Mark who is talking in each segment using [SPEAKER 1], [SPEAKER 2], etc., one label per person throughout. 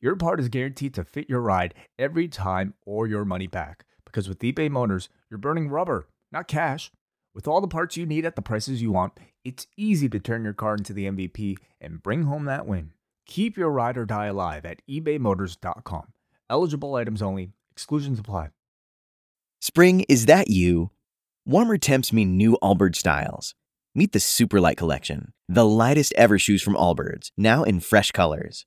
[SPEAKER 1] your part is guaranteed to fit your ride every time or your money back. Because with eBay Motors, you're burning rubber, not cash. With all the parts you need at the prices you want, it's easy to turn your car into the MVP and bring home that win. Keep your ride or die alive at ebaymotors.com. Eligible items only, exclusions apply.
[SPEAKER 2] Spring, is that you? Warmer temps mean new Allbirds styles. Meet the Superlight Collection, the lightest ever shoes from Allbirds, now in fresh colors.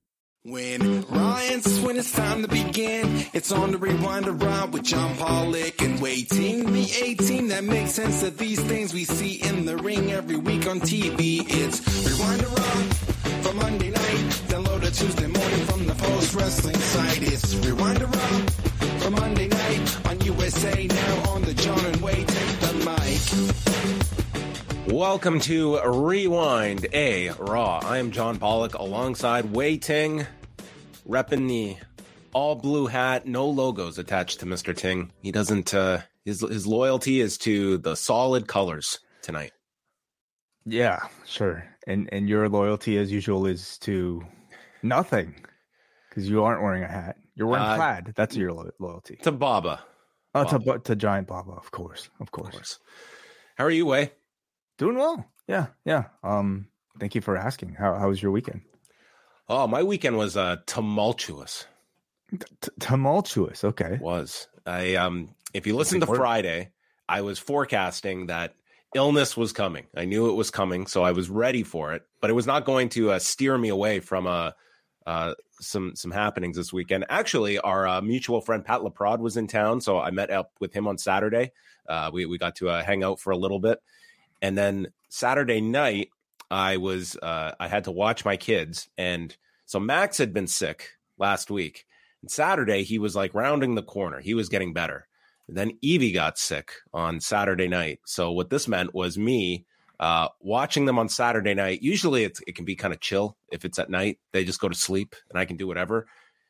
[SPEAKER 3] When Ryan's when it's time to begin, it's on the Rewind-A-Raw with John Pollock and Wai Ting the 18 that makes sense of these things we see in the ring every week on TV. It's Rewind-A-Raw for Monday night, download a Tuesday morning from the Post Wrestling site. It's Rewind-A-Raw for Monday night on USA now on the John and Wayne take the mic.
[SPEAKER 4] Welcome to Rewind A Raw. I am John Pollock alongside Wai Ting, repping the all blue hat, no logos attached to Mr. Ting. He doesn't, uh, his, his loyalty is to the solid colors tonight.
[SPEAKER 1] Yeah, sure. And and your loyalty, as usual, is to nothing because you aren't wearing a hat. You're wearing
[SPEAKER 4] Uh,
[SPEAKER 1] plaid. That's your lo- loyalty.
[SPEAKER 4] To Baba,
[SPEAKER 1] Oh, to,
[SPEAKER 4] Baba.
[SPEAKER 1] to Giant Baba, of course, of
[SPEAKER 4] of
[SPEAKER 1] course.
[SPEAKER 4] course. How are you, Wai?
[SPEAKER 1] Doing well. Yeah, yeah. Um, thank you for asking. How how was your weekend?
[SPEAKER 4] Oh, my weekend was uh, tumultuous.
[SPEAKER 1] T- tumultuous. Okay.
[SPEAKER 4] was. I um if you listen to. Friday, I was forecasting that illness was coming. I knew it was coming, so I was ready for it, but it was not going to uh, steer me away from uh uh some some happenings this weekend. Actually, our uh, mutual friend Pat Laprade was in town, so I met up with him on Saturday. Uh we we got to uh, hang out for a little bit. And then Saturday night, I was uh I had to watch my kids and so Max had been sick last week. And Saturday, he was like rounding the corner. He was getting better. And then Evie got sick on Saturday night. So what this meant was me uh, watching them on Saturday night. Usually it can be kind of chill if it's at night. They just go to sleep and I can do whatever.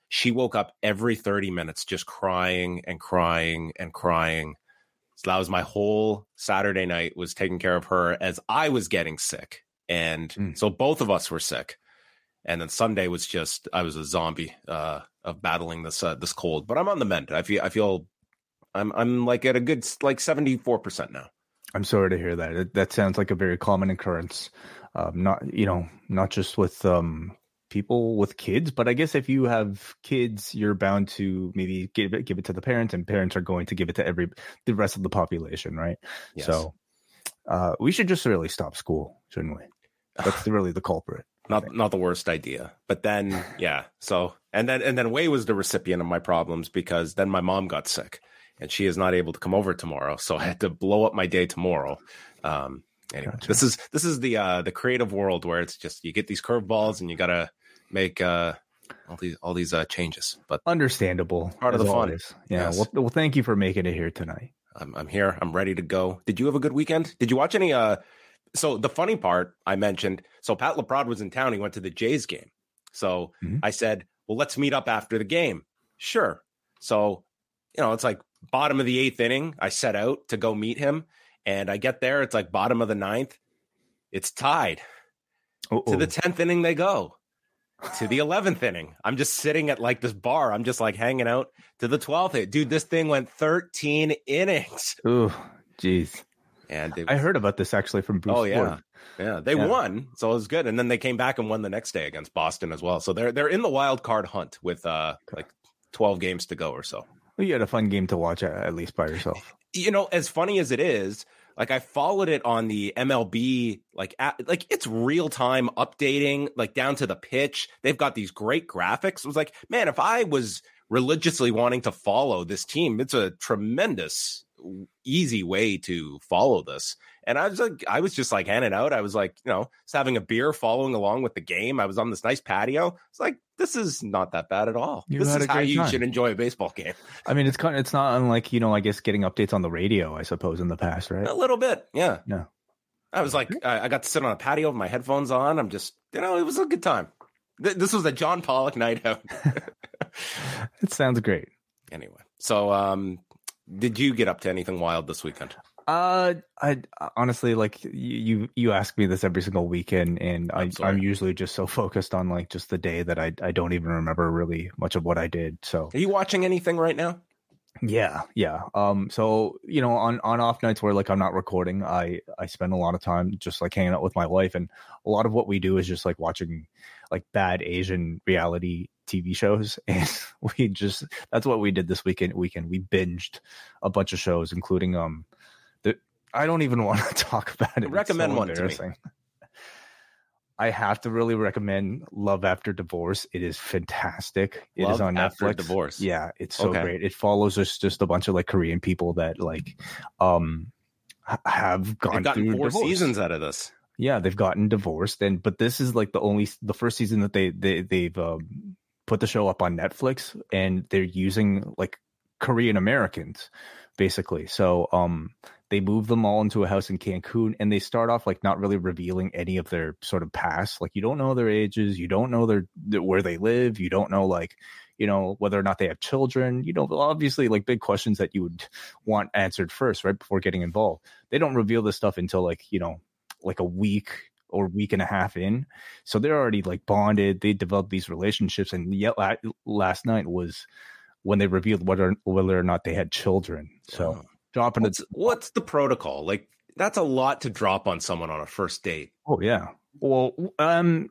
[SPEAKER 4] She woke up every 30 minutes just crying and crying and crying. So that was my whole Saturday night was taking care of her as I was getting sick. And
[SPEAKER 1] Mm.
[SPEAKER 4] so both of us were sick and then Sunday was just I was a zombie uh, of battling this uh, this cold. But I'm on the mend. I feel I feel I'm I'm like at a good like seventy four percent now.
[SPEAKER 1] I'm sorry to hear that. That sounds like a very common occurrence. Um, not you know, not just with um people with kids, but I guess if you have kids, you're bound to maybe give it give it to the parents, and parents are going to give it to every the rest of the population, right?
[SPEAKER 4] Yes.
[SPEAKER 1] So uh, we should just really stop school, shouldn't we? That's really the culprit.
[SPEAKER 4] not not the worst idea. But then yeah, so and then and then way was the recipient of my problems because then my mom got sick and she is not able to come over tomorrow. So I had to blow up my day tomorrow. Um anyway,
[SPEAKER 1] Gotcha.
[SPEAKER 4] this is this is the uh the creative world where it's just you get these curveballs and you gotta make uh all these all these uh changes. But
[SPEAKER 1] Understandable.
[SPEAKER 4] Part of the fun.
[SPEAKER 1] Is. Yeah.
[SPEAKER 4] Yes.
[SPEAKER 1] Well, well, thank you for making it here tonight.
[SPEAKER 4] I'm, I'm here. I'm ready to go. Did you have a good weekend? Did you watch any? Uh, so the funny part I mentioned. So Pat Laprade was in town. He went to the Jays game. So
[SPEAKER 1] Mhm.
[SPEAKER 4] I said, "Well, let's meet up after the game." Sure. So you know, it's like bottom of the eighth inning. I set out to go meet him, and I get there. It's like bottom of the ninth. It's tied to the tenth inning. They go. To the 11th inning. I'm just sitting at like this bar. I'm just like hanging out to the 12th. inning. Dude, this thing went 13 innings.
[SPEAKER 1] Ooh, jeez.
[SPEAKER 4] And it
[SPEAKER 1] I heard about this actually from Bruce.
[SPEAKER 4] Oh yeah,
[SPEAKER 1] Ford.
[SPEAKER 4] yeah. They
[SPEAKER 1] Yeah.
[SPEAKER 4] won, so it was good. And then they came back and won the next day against Boston as well. So they're they're in the wild card hunt with uh like 12 games to go or so.
[SPEAKER 1] Well, you had a fun game to watch at, at least by yourself.
[SPEAKER 4] you know, as funny as it is, like I followed it on the MLB, like at, like it's real time updating, like down to the pitch. They've got these great graphics. It was like, man, if I was religiously wanting to follow this team, it's a tremendous, easy way to follow this. And I was like, I was just like handing out. I was like, you know, just having a beer, following along with the game. I was on this nice patio. It's like, this is not that bad at all.
[SPEAKER 1] You
[SPEAKER 4] this is
[SPEAKER 1] a
[SPEAKER 4] how you
[SPEAKER 1] time.
[SPEAKER 4] should enjoy a baseball game.
[SPEAKER 1] I mean, it's kind. of, It's not unlike you know. I guess getting updates on the radio. I suppose in the past, right?
[SPEAKER 4] A little bit, yeah.
[SPEAKER 1] Yeah.
[SPEAKER 4] I was like, I I got to sit on a patio with my headphones on. I'm just, you know, it was a good time. Th- This was a John Pollock night out.
[SPEAKER 1] It sounds great.
[SPEAKER 4] anyway, so um, did you get up to anything wild this weekend?
[SPEAKER 1] Uh, I honestly like you. You, ask me this every single weekend, and I,
[SPEAKER 4] I'm sorry.
[SPEAKER 1] I'm usually just so focused on like just the day that I I don't even remember really much of what I did. So
[SPEAKER 4] Are you watching anything right now?
[SPEAKER 1] Yeah, yeah. Um, so you know, on on off nights where like I'm not recording, I I spend a lot of time just like hanging out with my wife, and a lot of what we do is just like watching like bad Asian reality TV shows, and we just that's what we did this weekend. Weekend we binged a bunch of shows, including um, I don't even want to talk about it.
[SPEAKER 4] Recommend
[SPEAKER 1] so
[SPEAKER 4] one to me.
[SPEAKER 1] I have to really recommend Love After Divorce. It is fantastic. It is
[SPEAKER 4] Love
[SPEAKER 1] on
[SPEAKER 4] After
[SPEAKER 1] Netflix.
[SPEAKER 4] Divorce.
[SPEAKER 1] Yeah, it's so
[SPEAKER 4] Okay.
[SPEAKER 1] great. It follows us just a bunch of like Korean people that like um have gone
[SPEAKER 4] gotten
[SPEAKER 1] through
[SPEAKER 4] four
[SPEAKER 1] divorce.
[SPEAKER 4] seasons out of this.
[SPEAKER 1] Yeah, they've gotten divorced, and but this is like the only the first season that they they they've um, put the show up on Netflix, and they're using like Korean Americans basically. So um they move them all into a house in Cancun, and they start off like not really revealing any of their sort of past. Like you don't know their ages, you don't know their, where they live, you don't know like you know whether or not they have children. You know, obviously like big questions that you would want answered first, right before getting involved. They don't reveal this stuff until like you know like a week or week and a half in. So they're already like bonded. They developed these relationships, and yet last night was when they revealed whether whether or not they had children. So. Dropping
[SPEAKER 4] What's,
[SPEAKER 1] it.
[SPEAKER 4] what's the protocol? Like, that's a lot to drop on someone on a first date.
[SPEAKER 1] Oh yeah. Well, um,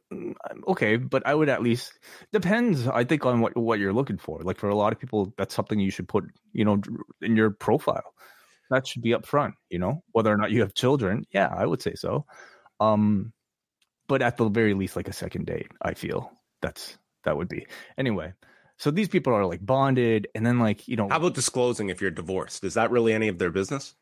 [SPEAKER 1] okay, but I would at least depends. I think on what what you're looking for. Like for a lot of people, that's something you should put, you know, in your profile. That should be up front. You know, whether or not you have children. Yeah, I would say so. Um, but at the very least, like a second date, I feel that's that would be anyway. So these people are like bonded, and then like you know,
[SPEAKER 4] How about disclosing if you're divorced? Is that really any of their business?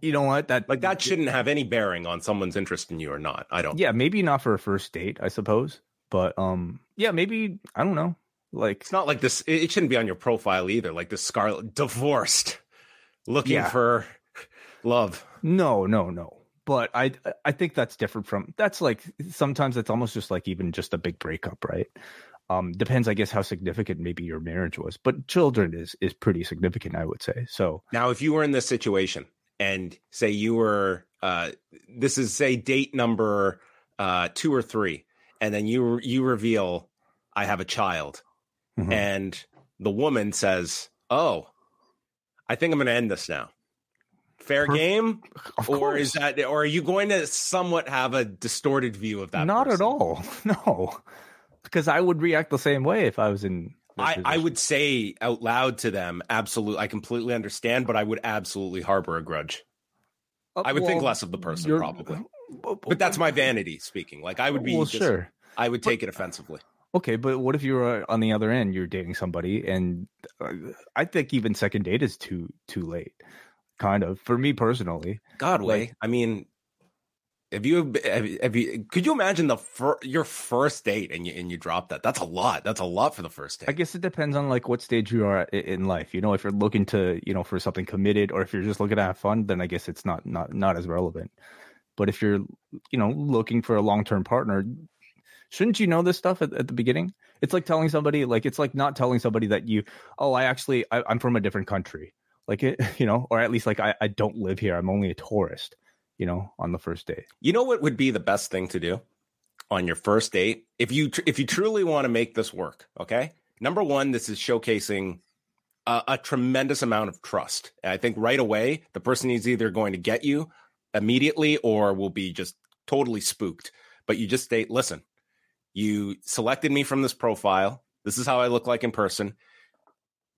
[SPEAKER 1] you know what that
[SPEAKER 4] Like, that shouldn't have any bearing on someone's interest in you or not. I don't.
[SPEAKER 1] yeah, maybe not for a first date, I suppose. But um, yeah, maybe I don't know. Like
[SPEAKER 4] It's not like this. It shouldn't be on your profile either. Like this Scarlet divorced, looking
[SPEAKER 1] Yeah.
[SPEAKER 4] for love.
[SPEAKER 1] No, no, no. But I I think that's different from that's like sometimes it's almost just like even just a big breakup, right? Um depends I guess how significant maybe your marriage was. But children is is pretty significant, I would say. So
[SPEAKER 4] Now, if you were in this situation and say you were, uh, this is say date number uh, two or three, and then you you reveal I have a child,
[SPEAKER 1] Mhm.
[SPEAKER 4] and the woman says, "Oh, I think I'm going to end this now." Fair game,
[SPEAKER 1] of
[SPEAKER 4] or is that, or are you going to somewhat have a distorted view of that?
[SPEAKER 1] not at all. No. Because I would react the same way if I was in
[SPEAKER 4] I, I would say out loud to them, absolutely. I completely understand, but I would absolutely harbor a grudge.
[SPEAKER 1] Uh,
[SPEAKER 4] I would think less of the person,
[SPEAKER 1] you're-
[SPEAKER 4] probably. But that's my vanity speaking. Like I would be.
[SPEAKER 1] well,
[SPEAKER 4] just-
[SPEAKER 1] sure.
[SPEAKER 4] I would take it offensively.
[SPEAKER 1] Okay, but what if you were on the other end? You're dating somebody, and uh, I think even second date is too too late. Kind of for me personally.
[SPEAKER 4] God, way.
[SPEAKER 1] Like-
[SPEAKER 4] I mean, have you, have, you- Could you imagine the fir- your first date and you and you drop that? That's a lot. That's a lot for the first date.
[SPEAKER 1] I guess it depends on like what stage you are at in life. You know, if you're looking to you know for something committed, or if you're just looking to have fun, then I guess it's not not not as relevant. But if you're you know looking for a long term partner, shouldn't you know this stuff at, at the beginning? It's like telling somebody like it's like not telling somebody that you oh I actually I, I'm from a different country, like it you know, or at least like I I don't live here. I'm only a tourist. You know, on the first date.
[SPEAKER 4] You know what would be the best thing to do? on your first date, if you tr- if you truly want to make this work, okay? Number one, this is showcasing a, a tremendous amount of trust. And I think right away, the person is either going to get you immediately or will be just totally spooked. But you just state, listen, you selected me from this profile. This is how I look like in person.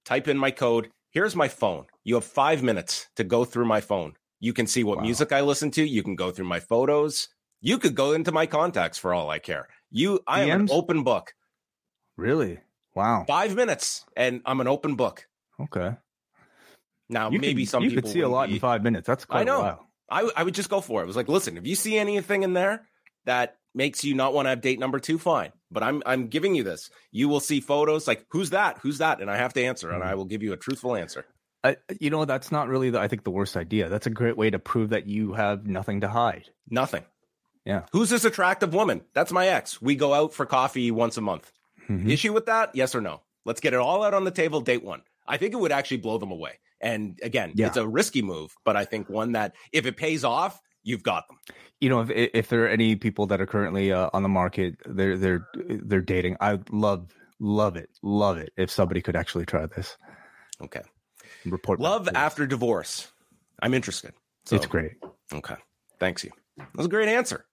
[SPEAKER 4] Type in my code. Here's my phone. You have five minutes to go through my phone. You can see what
[SPEAKER 1] Wow.
[SPEAKER 4] music I listen to. You can go through my photos. You could go into my contacts for all I care. You, I am an open book.
[SPEAKER 1] Really? Wow.
[SPEAKER 4] Five minutes, and I'm an open book.
[SPEAKER 1] Okay.
[SPEAKER 4] Now,
[SPEAKER 1] You
[SPEAKER 4] maybe
[SPEAKER 1] could,
[SPEAKER 4] some
[SPEAKER 1] you
[SPEAKER 4] people
[SPEAKER 1] could see a lot
[SPEAKER 4] be-
[SPEAKER 1] in five minutes. That's quite
[SPEAKER 4] I know.
[SPEAKER 1] a while.
[SPEAKER 4] I, I would just go for it. It was like, listen, if you see anything in there that makes you not want to have date number two, fine. But I'm I'm giving you this. You will see photos like who's that? Who's that? And I have to answer, and
[SPEAKER 1] Mhm.
[SPEAKER 4] I will give you a truthful answer.
[SPEAKER 1] I, you know, that's not really, the, I think, the worst idea. That's a great way to prove that you have nothing to hide.
[SPEAKER 4] Nothing.
[SPEAKER 1] Yeah.
[SPEAKER 4] Who's this attractive woman? That's my ex. We go out for coffee once a month.
[SPEAKER 1] Mhm.
[SPEAKER 4] Issue with that? Yes or no? Let's get it all out on the table. Date one. I think it would actually blow them away. And again,
[SPEAKER 1] Yeah.
[SPEAKER 4] it's a risky move, but I think one that if it pays off, you've got them.
[SPEAKER 1] You know, if if there are any people that are currently uh, on the market, they're they're they're dating. I love love it, love it. If somebody could actually try this,
[SPEAKER 4] Okay.
[SPEAKER 1] Report.
[SPEAKER 4] Love
[SPEAKER 1] please.
[SPEAKER 4] after divorce. I'm interested. So,
[SPEAKER 1] It's great.
[SPEAKER 4] Okay. Thanks you. That was a great answer.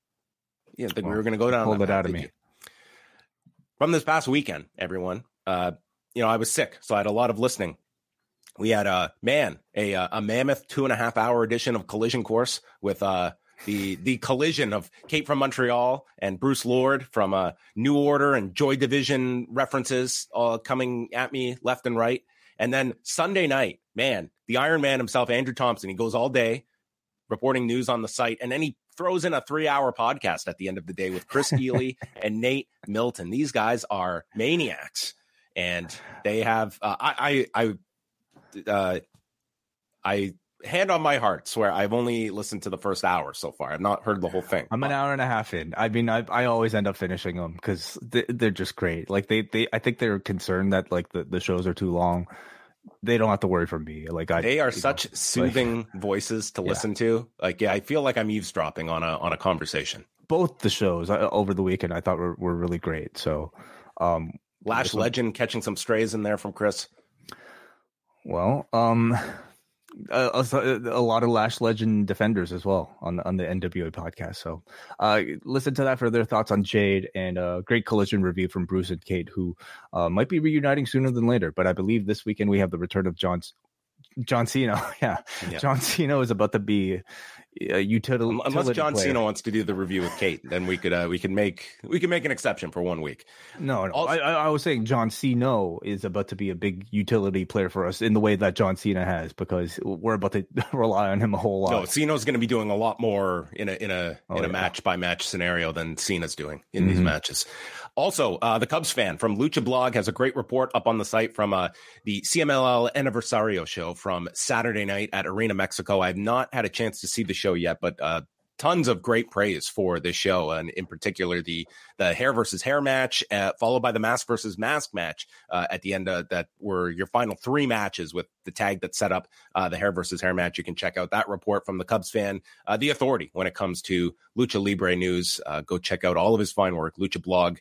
[SPEAKER 4] You didn't think we were going to go down that
[SPEAKER 1] it
[SPEAKER 4] path,
[SPEAKER 1] out of me.
[SPEAKER 4] you? From this past weekend, everyone, uh, you know, I was sick, so I had a lot of listening. We had a man, a uh, a mammoth two and a half hour edition of Collision Course with uh, the the collision of Kate from Montreal and Bruce Lord from uh, New Order and Joy Division references all coming at me left and right. And then Sunday night, man, the Iron Man himself, Andrew Thompson, he goes all day reporting news on the site, and then he throws in a three hour podcast at the end of the day with Chris Ely and Nate Milton. These guys are maniacs, and they have uh, I I I uh, I hand on my heart swear I've only listened to the first hour so far. I've not heard the whole thing.
[SPEAKER 1] I'm an hour and a half in. I mean, I I always end up finishing them because they, they're just great. Like they they I think they're concerned that like the, the shows are too long. They don't have to worry for me. Like I,
[SPEAKER 4] They are
[SPEAKER 1] you know,
[SPEAKER 4] such soothing voices to
[SPEAKER 1] Yeah.
[SPEAKER 4] listen to. Like, yeah, I feel like I'm eavesdropping on a on a conversation.
[SPEAKER 1] both the shows uh, over the weekend. I thought were, were really great. So, um,
[SPEAKER 4] Lash Legend catching some strays in there from Chris.
[SPEAKER 1] well, um, a, a, a lot of Lash Legend defenders as well on the, on the NWA podcast. So, uh, listen to that for their thoughts on Jade and a great collision review from Bruce and Kate, who uh, might be reuniting sooner than later. But I believe this weekend we have the return of John's. John Cena. yeah,
[SPEAKER 4] Yeah.
[SPEAKER 1] John Cena is about to be a utility.
[SPEAKER 4] Um, Unless John
[SPEAKER 1] player.
[SPEAKER 4] Cena wants to do the review with Kate, then we could uh, we can make we can make an exception for one week.
[SPEAKER 1] No, no.
[SPEAKER 4] Also-
[SPEAKER 1] I, I was saying John Cena is about to be a big utility player for us in the way that John Cena has, because we're about to rely on him a whole lot.
[SPEAKER 4] No, Cena's going to be doing a lot more in a in a
[SPEAKER 1] Oh,
[SPEAKER 4] in a
[SPEAKER 1] yeah.
[SPEAKER 4] match by match scenario than Cena's doing in these
[SPEAKER 1] Mhm.
[SPEAKER 4] matches. Also, uh, the Cubs fan from Lucha Blog has a great report up on the site from uh, the CMLL Aniversario show from Saturday night at Arena Mexico. I have not had a chance to see the show yet, but uh, tons of great praise for this show, and in particular the the hair versus hair match, uh, followed by the mask versus mask match uh, at the end. That were your final three matches with the tag that set up uh, the hair versus hair match. You can check out that report from the Cubs fan, uh, the authority when it comes to Lucha Libre news. Uh, go check out all of his fine work, luchablog.com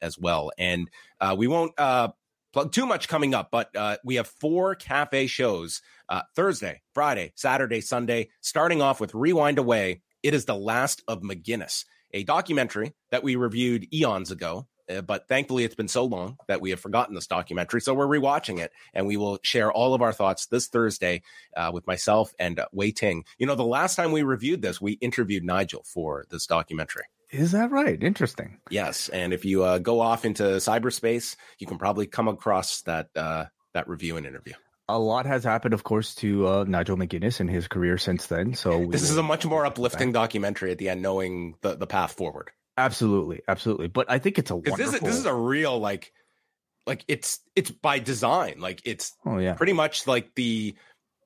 [SPEAKER 4] as well. And uh, we won't uh, plug too much coming up, but uh, we have four cafe shows uh, Thursday, Friday, Saturday, Sunday, starting off with Rewind-A-Wai. It is the last of McGuinness, a documentary that we reviewed eons ago. uh, but thankfully, it's been so long that we have forgotten this documentary. So we're rewatching it, and we will share all of our thoughts this Thursday uh, with myself and uh, Wai Ting. You know, the last time we reviewed this, we interviewed Nigel for this documentary.
[SPEAKER 1] Is that right? Interesting.
[SPEAKER 4] Yes, and if you uh, go off into cyberspace, you can probably come across that uh, that review and interview.
[SPEAKER 1] A lot has happened, of course, to uh, Nigel McGuinness and his career since then. So
[SPEAKER 4] This is a much more uplifting documentary at the end, knowing the, the path forward.
[SPEAKER 1] absolutely, absolutely. But I think it's a wonderful.
[SPEAKER 4] this is this is a real like like it's it's by design. Like it's
[SPEAKER 1] oh yeah,
[SPEAKER 4] pretty much like the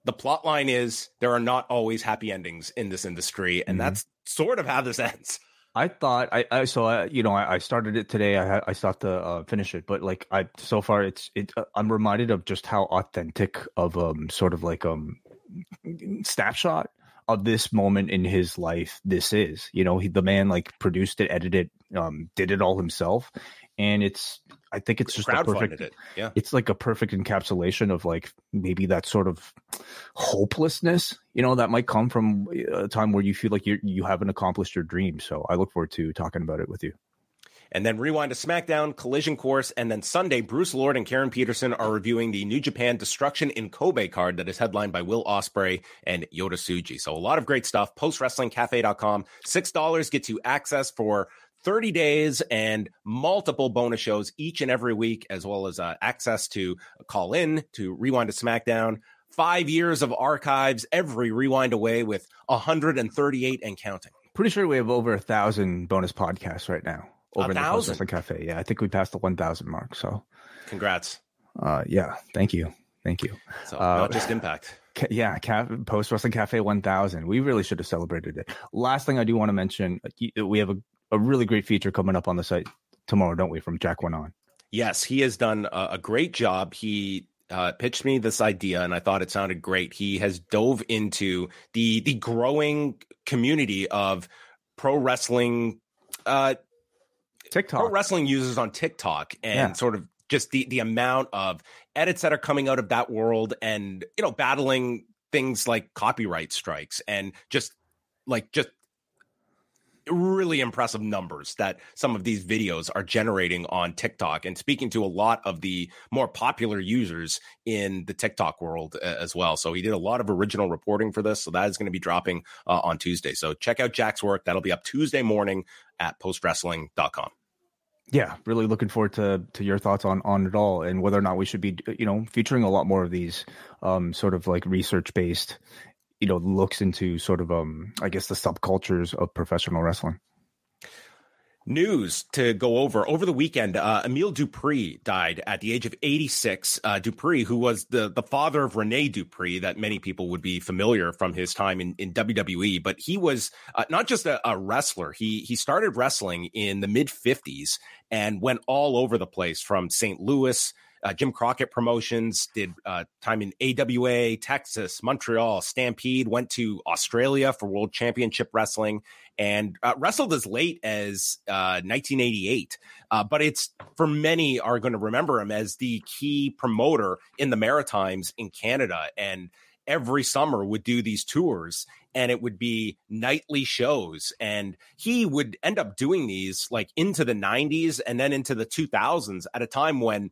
[SPEAKER 4] the plot line is there are not always happy endings in this industry, and
[SPEAKER 1] Mhm.
[SPEAKER 4] that's sort of how this ends.
[SPEAKER 1] I thought I, I so I, you know I, I started it today. I I have to uh, finish it, but like I so far it's it. Uh, I'm reminded of just how authentic of um sort of like um snapshot of this moment in his life this is. You know, he, the man like produced it, edited um, did it all himself, and it's I think it's just a perfect.
[SPEAKER 4] It. Yeah,
[SPEAKER 1] it's like a perfect encapsulation of like maybe that sort of hopelessness, you know, that might come from a time where you feel like you you haven't accomplished your dream. So I look forward to talking about it with you.
[SPEAKER 4] And then Rewind-A-SmackDown, Collision Course, and then Sunday, Bruce Lord and Karen Peterson are reviewing the New Japan Destruction in Kobe card that is headlined by Will Ospreay and Yota Tsuji. So a lot of great stuff. PostWrestlingCafe.com. $6 gets you access for 30 days and multiple bonus shows each and every week, as well as uh, access to call in to Rewind-A-SmackDown. Five years of archives, every Rewind-A-Wai with 138 and counting.
[SPEAKER 1] Pretty sure we have over a thousand bonus podcasts right now over
[SPEAKER 4] a thousand?
[SPEAKER 1] the Cafe. Yeah, I think we passed the 1,000 mark. So,
[SPEAKER 4] congrats.
[SPEAKER 1] Uh, yeah, thank you, thank you.
[SPEAKER 4] So uh, not just impact.
[SPEAKER 1] Ca- yeah, Post Wrestling Cafe 1000. We really should have celebrated it. Last thing I do want to mention, we have a a really great feature coming up on the site tomorrow, don't we? From Jack Wannan.
[SPEAKER 4] Yes, he has done a, a great job. He uh, pitched me this idea, and I thought it sounded great. He has dove into the the growing community of pro wrestling, uh,
[SPEAKER 1] TikTok,
[SPEAKER 4] pro wrestling users on TikTok, and yeah. sort of just the the amount of edits that are coming out of that world, and you know, battling things like copyright strikes and just like just really impressive numbers that some of these videos are generating on TikTok and speaking to a lot of the more popular users in the TikTok world uh, as well. So he did a lot of original reporting for this. So that is going to be dropping uh, on Tuesday. So check out Jack's work. That'll be up Tuesday morning at postwrestling.com.
[SPEAKER 1] Yeah, really looking forward to to your thoughts on on it all and whether or not we should be you know featuring a lot more of these um sort of like research based you know looks into sort of um I guess the subcultures of professional wrestling.
[SPEAKER 4] News to go over over the weekend. Uh, Emile Duprée died at the age of 86. Uh, Duprée, who was the the father of René Duprée, that many people would be familiar from his time in, in WWE, but he was uh, not just a, a wrestler. He he started wrestling in the mid 50s and went all over the place from St. Louis uh, Jim Crockett Promotions, did uh, time in AWA, Texas, Montreal, Stampede, went to Australia for World Championship Wrestling, and uh, wrestled as late as 1988. Uh, uh, but it's for many are going to remember him as the key promoter in the Maritimes in Canada, and every summer would do these tours and it would be nightly shows and he would end up doing these like into the 90s and then into the 2000s at a time when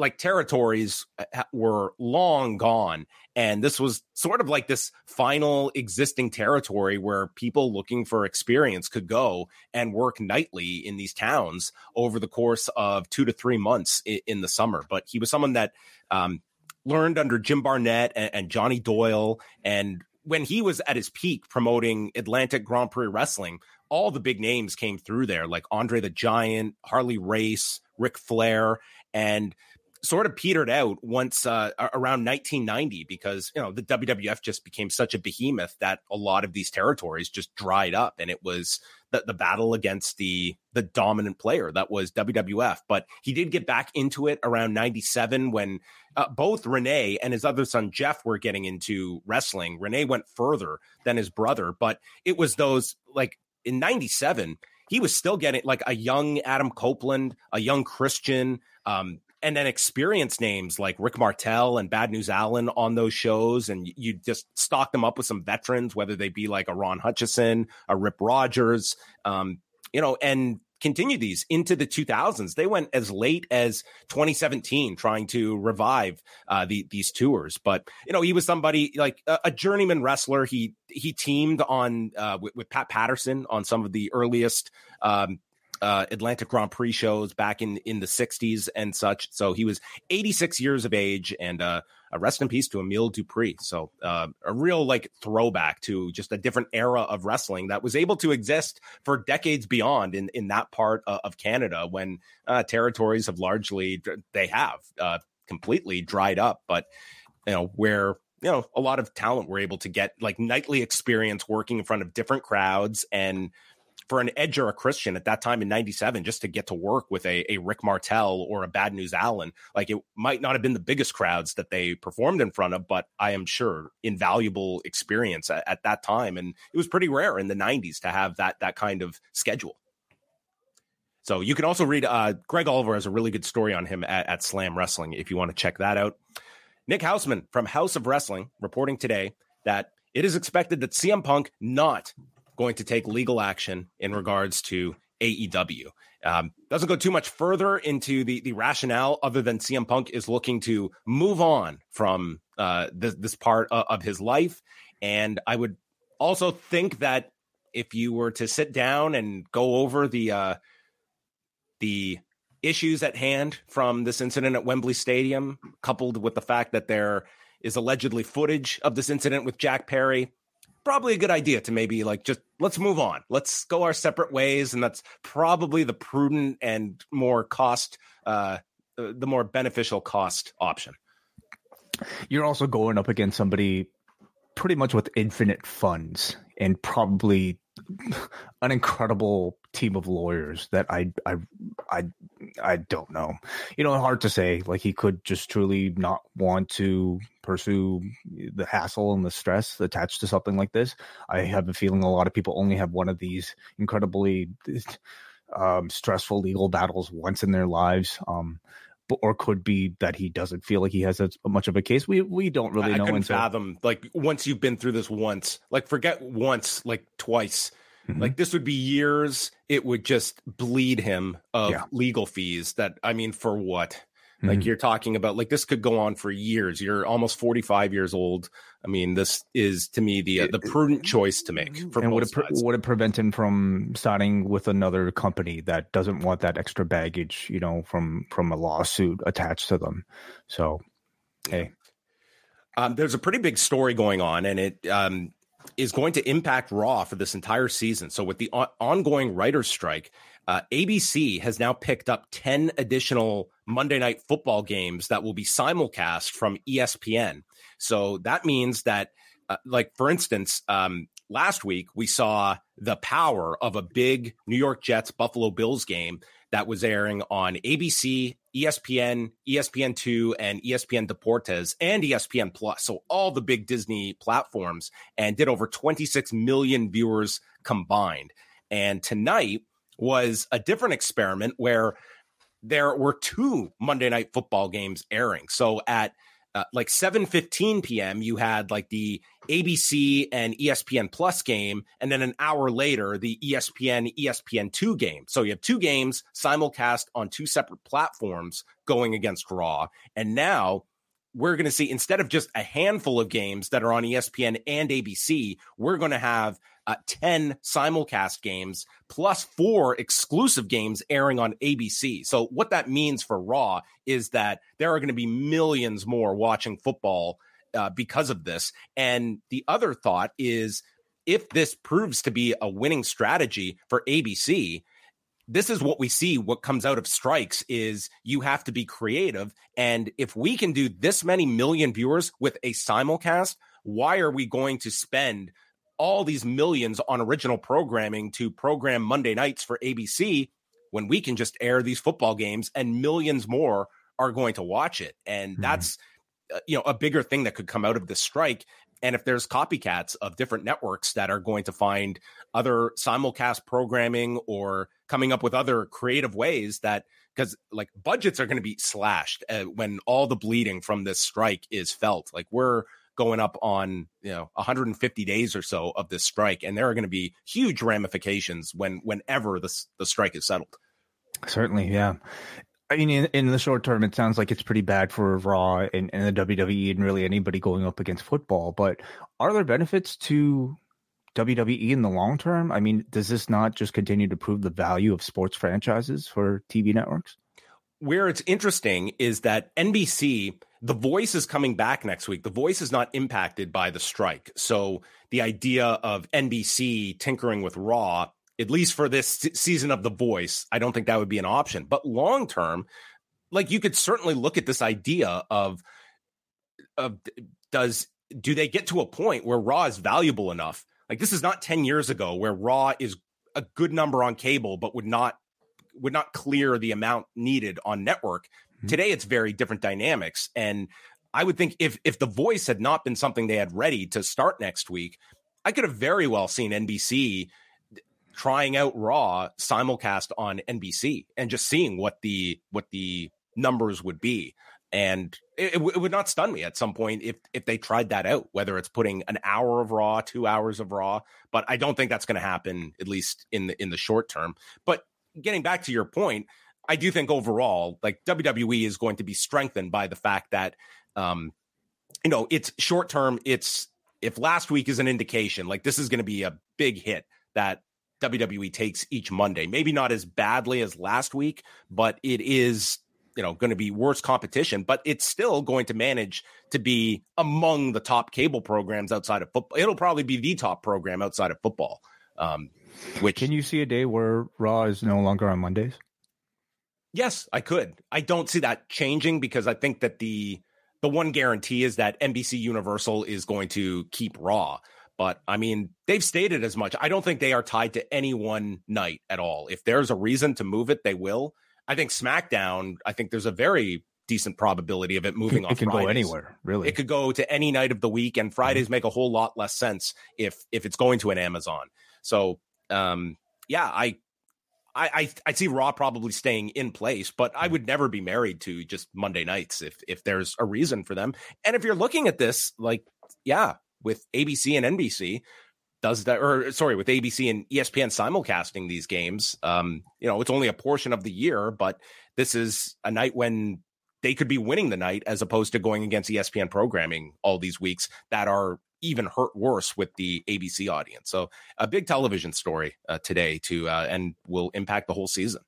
[SPEAKER 4] like territories uh, were long gone and this was sort of like this final existing territory where people looking for experience could go and work nightly in these towns over the course of two to three months in, the summer. But he was someone that um, learned under jim barnett and, and johnny doyle and when he was at his peak promoting atlantic grand prix wrestling all the big names came through there like andre the giant harley race Ric flair and sort of petered out once uh, around 1990 because you know the WWF just became such a behemoth that a lot of these territories just dried up and it was the, the battle against the the dominant player that was WWF but he did get back into it around 97 when uh, both René and his other son Jeff were getting into wrestling. René went further than his brother but it was those like in 97 he was still getting like a young Adam Copeland, a young Christian, um, and then experience names like Rick Martel and Bad News Allen on those shows, and you just stock them up with some veterans, whether they be like a Ron Hutchison, a Rip Rogers, um, you know, and continue these into the 2000s. They went as late as 2017 trying to revive uh, the, these tours. But you know, he was somebody like a, a journeyman wrestler. He he teamed on uh, with, with, Pat Patterson on some of the earliest um, uh, Atlantic Grand Prix shows back in in the '60s and such. So he was 86 years of age, and uh, a rest in peace to Emile Duprée. So uh, a real like throwback to just a different era of wrestling that was able to exist for decades beyond in in that part of, of Canada when uh, territories have largely they have uh, completely dried up, but you know where you know a lot of talent were able to get like nightly experience working in front of different crowds and for an Edge or a Christian at that time in 97 just to get to work with a, a Rick Martel or a Bad News Allen. Like it might not have been the biggest crowds that they performed in front of, but I am sure invaluable experience at, at that time. And it was pretty rare in the 90s to have that that kind of schedule. So you can also read uh, Greg Oliver has a really good story on him at, at Slam Wrestling if you want to check that out. Nick Hausman from Haus of Wrestling reporting today that it is expected that CM Punk not going to take legal action in regards to AEW. Um, doesn't go too much further into the the rationale other than CM Punk is looking to move on from uh, this this part of, of his life, and I would also think that if you were to sit down and go over the uh, the issues at hand from this incident at Wembley Stadium, coupled with the fact that there is allegedly footage of this incident with Jack Perry, probably a good idea to maybe like just let's move on. Let's go our separate ways. And that's probably the prudent and more cost, uh, the more beneficial cost option.
[SPEAKER 1] You're also going up against somebody pretty much with infinite funds and probably an incredible team of lawyers that I I I I don't know. You know, hard to say. Like he could just truly not want to pursue the hassle and the stress attached to something like this. I have a feeling a lot of people only have one of these incredibly um, stressful legal battles once in their lives. Um, or could be that he doesn't feel like he has a, much of a case. We we don't really
[SPEAKER 4] I,
[SPEAKER 1] know.
[SPEAKER 4] I couldn't fathom like once you've been through this once, like forget once, like twice Mm-hmm. Like this would be years. It would just bleed him of yeah. legal fees. That I mean, for what? Mm-hmm. Like you're talking about, like this could go on for years. You're almost 45 years old. I mean, this is to me the uh, the prudent choice to make. For
[SPEAKER 1] and would it, pre- would it prevent him from signing with another company that doesn't want that extra baggage, you know, from from a lawsuit attached to them? So, hey,
[SPEAKER 4] um, there's a pretty big story going on, and it um, is going to impact Raw for this entire season. So, with the on- ongoing writer's strike, uh, ABC has now picked up 10 additional Monday night football games that will be simulcast from ESPN. So, that means that, uh, like, for instance, um, last week we saw the power of a big New York Jets Buffalo Bills game that was airing on ABC, ESPN, ESPN2, and ESPN Deportes and ESPN Plus. So all the big Disney platforms and did over 26 million viewers combined. And tonight was a different experiment where there were two Monday night football games airing. So at uh, like 7:15 p.m. you had like the ABC and ESPN Plus game and then an hour later the ESPN ESPN2 game. So you have two games simulcast on two separate platforms going against Raw. And now we're going to see instead of just a handful of games that are on ESPN and ABC, we're going to have uh, 10 simulcast games plus four exclusive games airing on ABC. So, what that means for Raw is that there are going to be millions more watching football uh, because of this. And the other thought is if this proves to be a winning strategy for ABC, this is what we see what comes out of strikes is you have to be creative and if we can do this many million viewers with a simulcast why are we going to spend all these millions on original programming to program Monday nights for ABC when we can just air these football games and millions more are going to watch it. And mm-hmm. that's uh, you know a bigger thing that could come out of this strike and if there's copycats of different networks that are going to find other simulcast programming or coming up with other creative ways that because like budgets are going to be slashed uh, when all the bleeding from this strike is felt like we're going up on you know 150 days or so of this strike, and there are going to be huge ramifications when whenever the the strike is settled.
[SPEAKER 1] Certainly, yeah. I mean, in, in, the short term, it sounds like it's pretty bad for Raw and, and, the WWE and really anybody going up against football. But are there benefits to WWE in the long term? I mean, does this not just continue to prove the value of sports franchises for TV networks?
[SPEAKER 4] Where it's interesting is that NBC the voice is coming back next week. The voice is not impacted by the strike. So the idea of NBC tinkering with Raw, at least for this season of The Voice, I don't think that would be an option. But long term, like you could certainly look at this idea of, of does do they get to a point where Raw is valuable enough? Like this is not 10 years ago where Raw is a good number on cable, but would not would not clear the amount needed on network. Mm-hmm. Today, it's very different dynamics, and I would think if if the voice had not been something they had ready to start next week, I could have very well seen NBC trying out Raw simulcast on NBC and just seeing what the what the numbers would be. And it, it, would not stun me at some point if if they tried that out, whether it's putting an hour of Raw, two hours of Raw. But I don't think that's going to happen, at least in the in the short term. But getting back to your point, I do think overall, like WWE is going to be strengthened by the fact that, um, you know, it's short term. It's if last week is an indication, like this is going to be a big hit that WWE takes each Monday. Maybe not as badly as last week, but it is you know going to be worse competition but it's still going to manage to be among the top cable programs outside of football it'll probably be the top program outside of football um which
[SPEAKER 1] can you see a day where raw is no longer on mondays
[SPEAKER 4] yes i could i don't see that changing because i think that the the one guarantee is that nbc universal is going to keep raw but I mean, they've stated as much. I don't think they are tied to any one night at all. If there's a reason to move it, they will. I think SmackDown, I think there's a very decent probability of it moving
[SPEAKER 1] it,
[SPEAKER 4] it
[SPEAKER 1] can
[SPEAKER 4] Fridays.
[SPEAKER 1] go anywhere really
[SPEAKER 4] it could go to any night of the week and fridays mm-hmm. make a whole lot less sense if if it's going to an amazon so um yeah i I, I I see Raw probably staying in place, but I mm-hmm. would never be married to just Monday nights if if there's a reason for them. And if you're looking at this, like, yeah, with ABC and NBC, does that or sorry with abc and espn simulcasting these games um you know it's only a portion of the year but this is a night when they could be winning the night as opposed to going against espn programming all these weeks that are even hurt worse with the abc audience so a big television story uh, today to uh, and will impact the whole season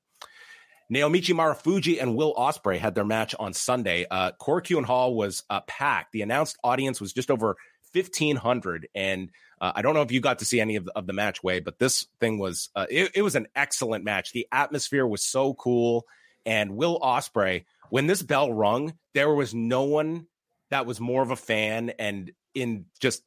[SPEAKER 4] Naomichi Marufuji and Will Ospreay had their match on Sunday. Uh, Korakuen Hall was uh, packed. The announced audience was just over 1,500. And uh, I don't know if you got to see any of the, of the match Wai, but this thing was uh, it, it, was an excellent match. The atmosphere was so cool. And Will Ospreay when this bell rung, there was no one that was more of a fan and in just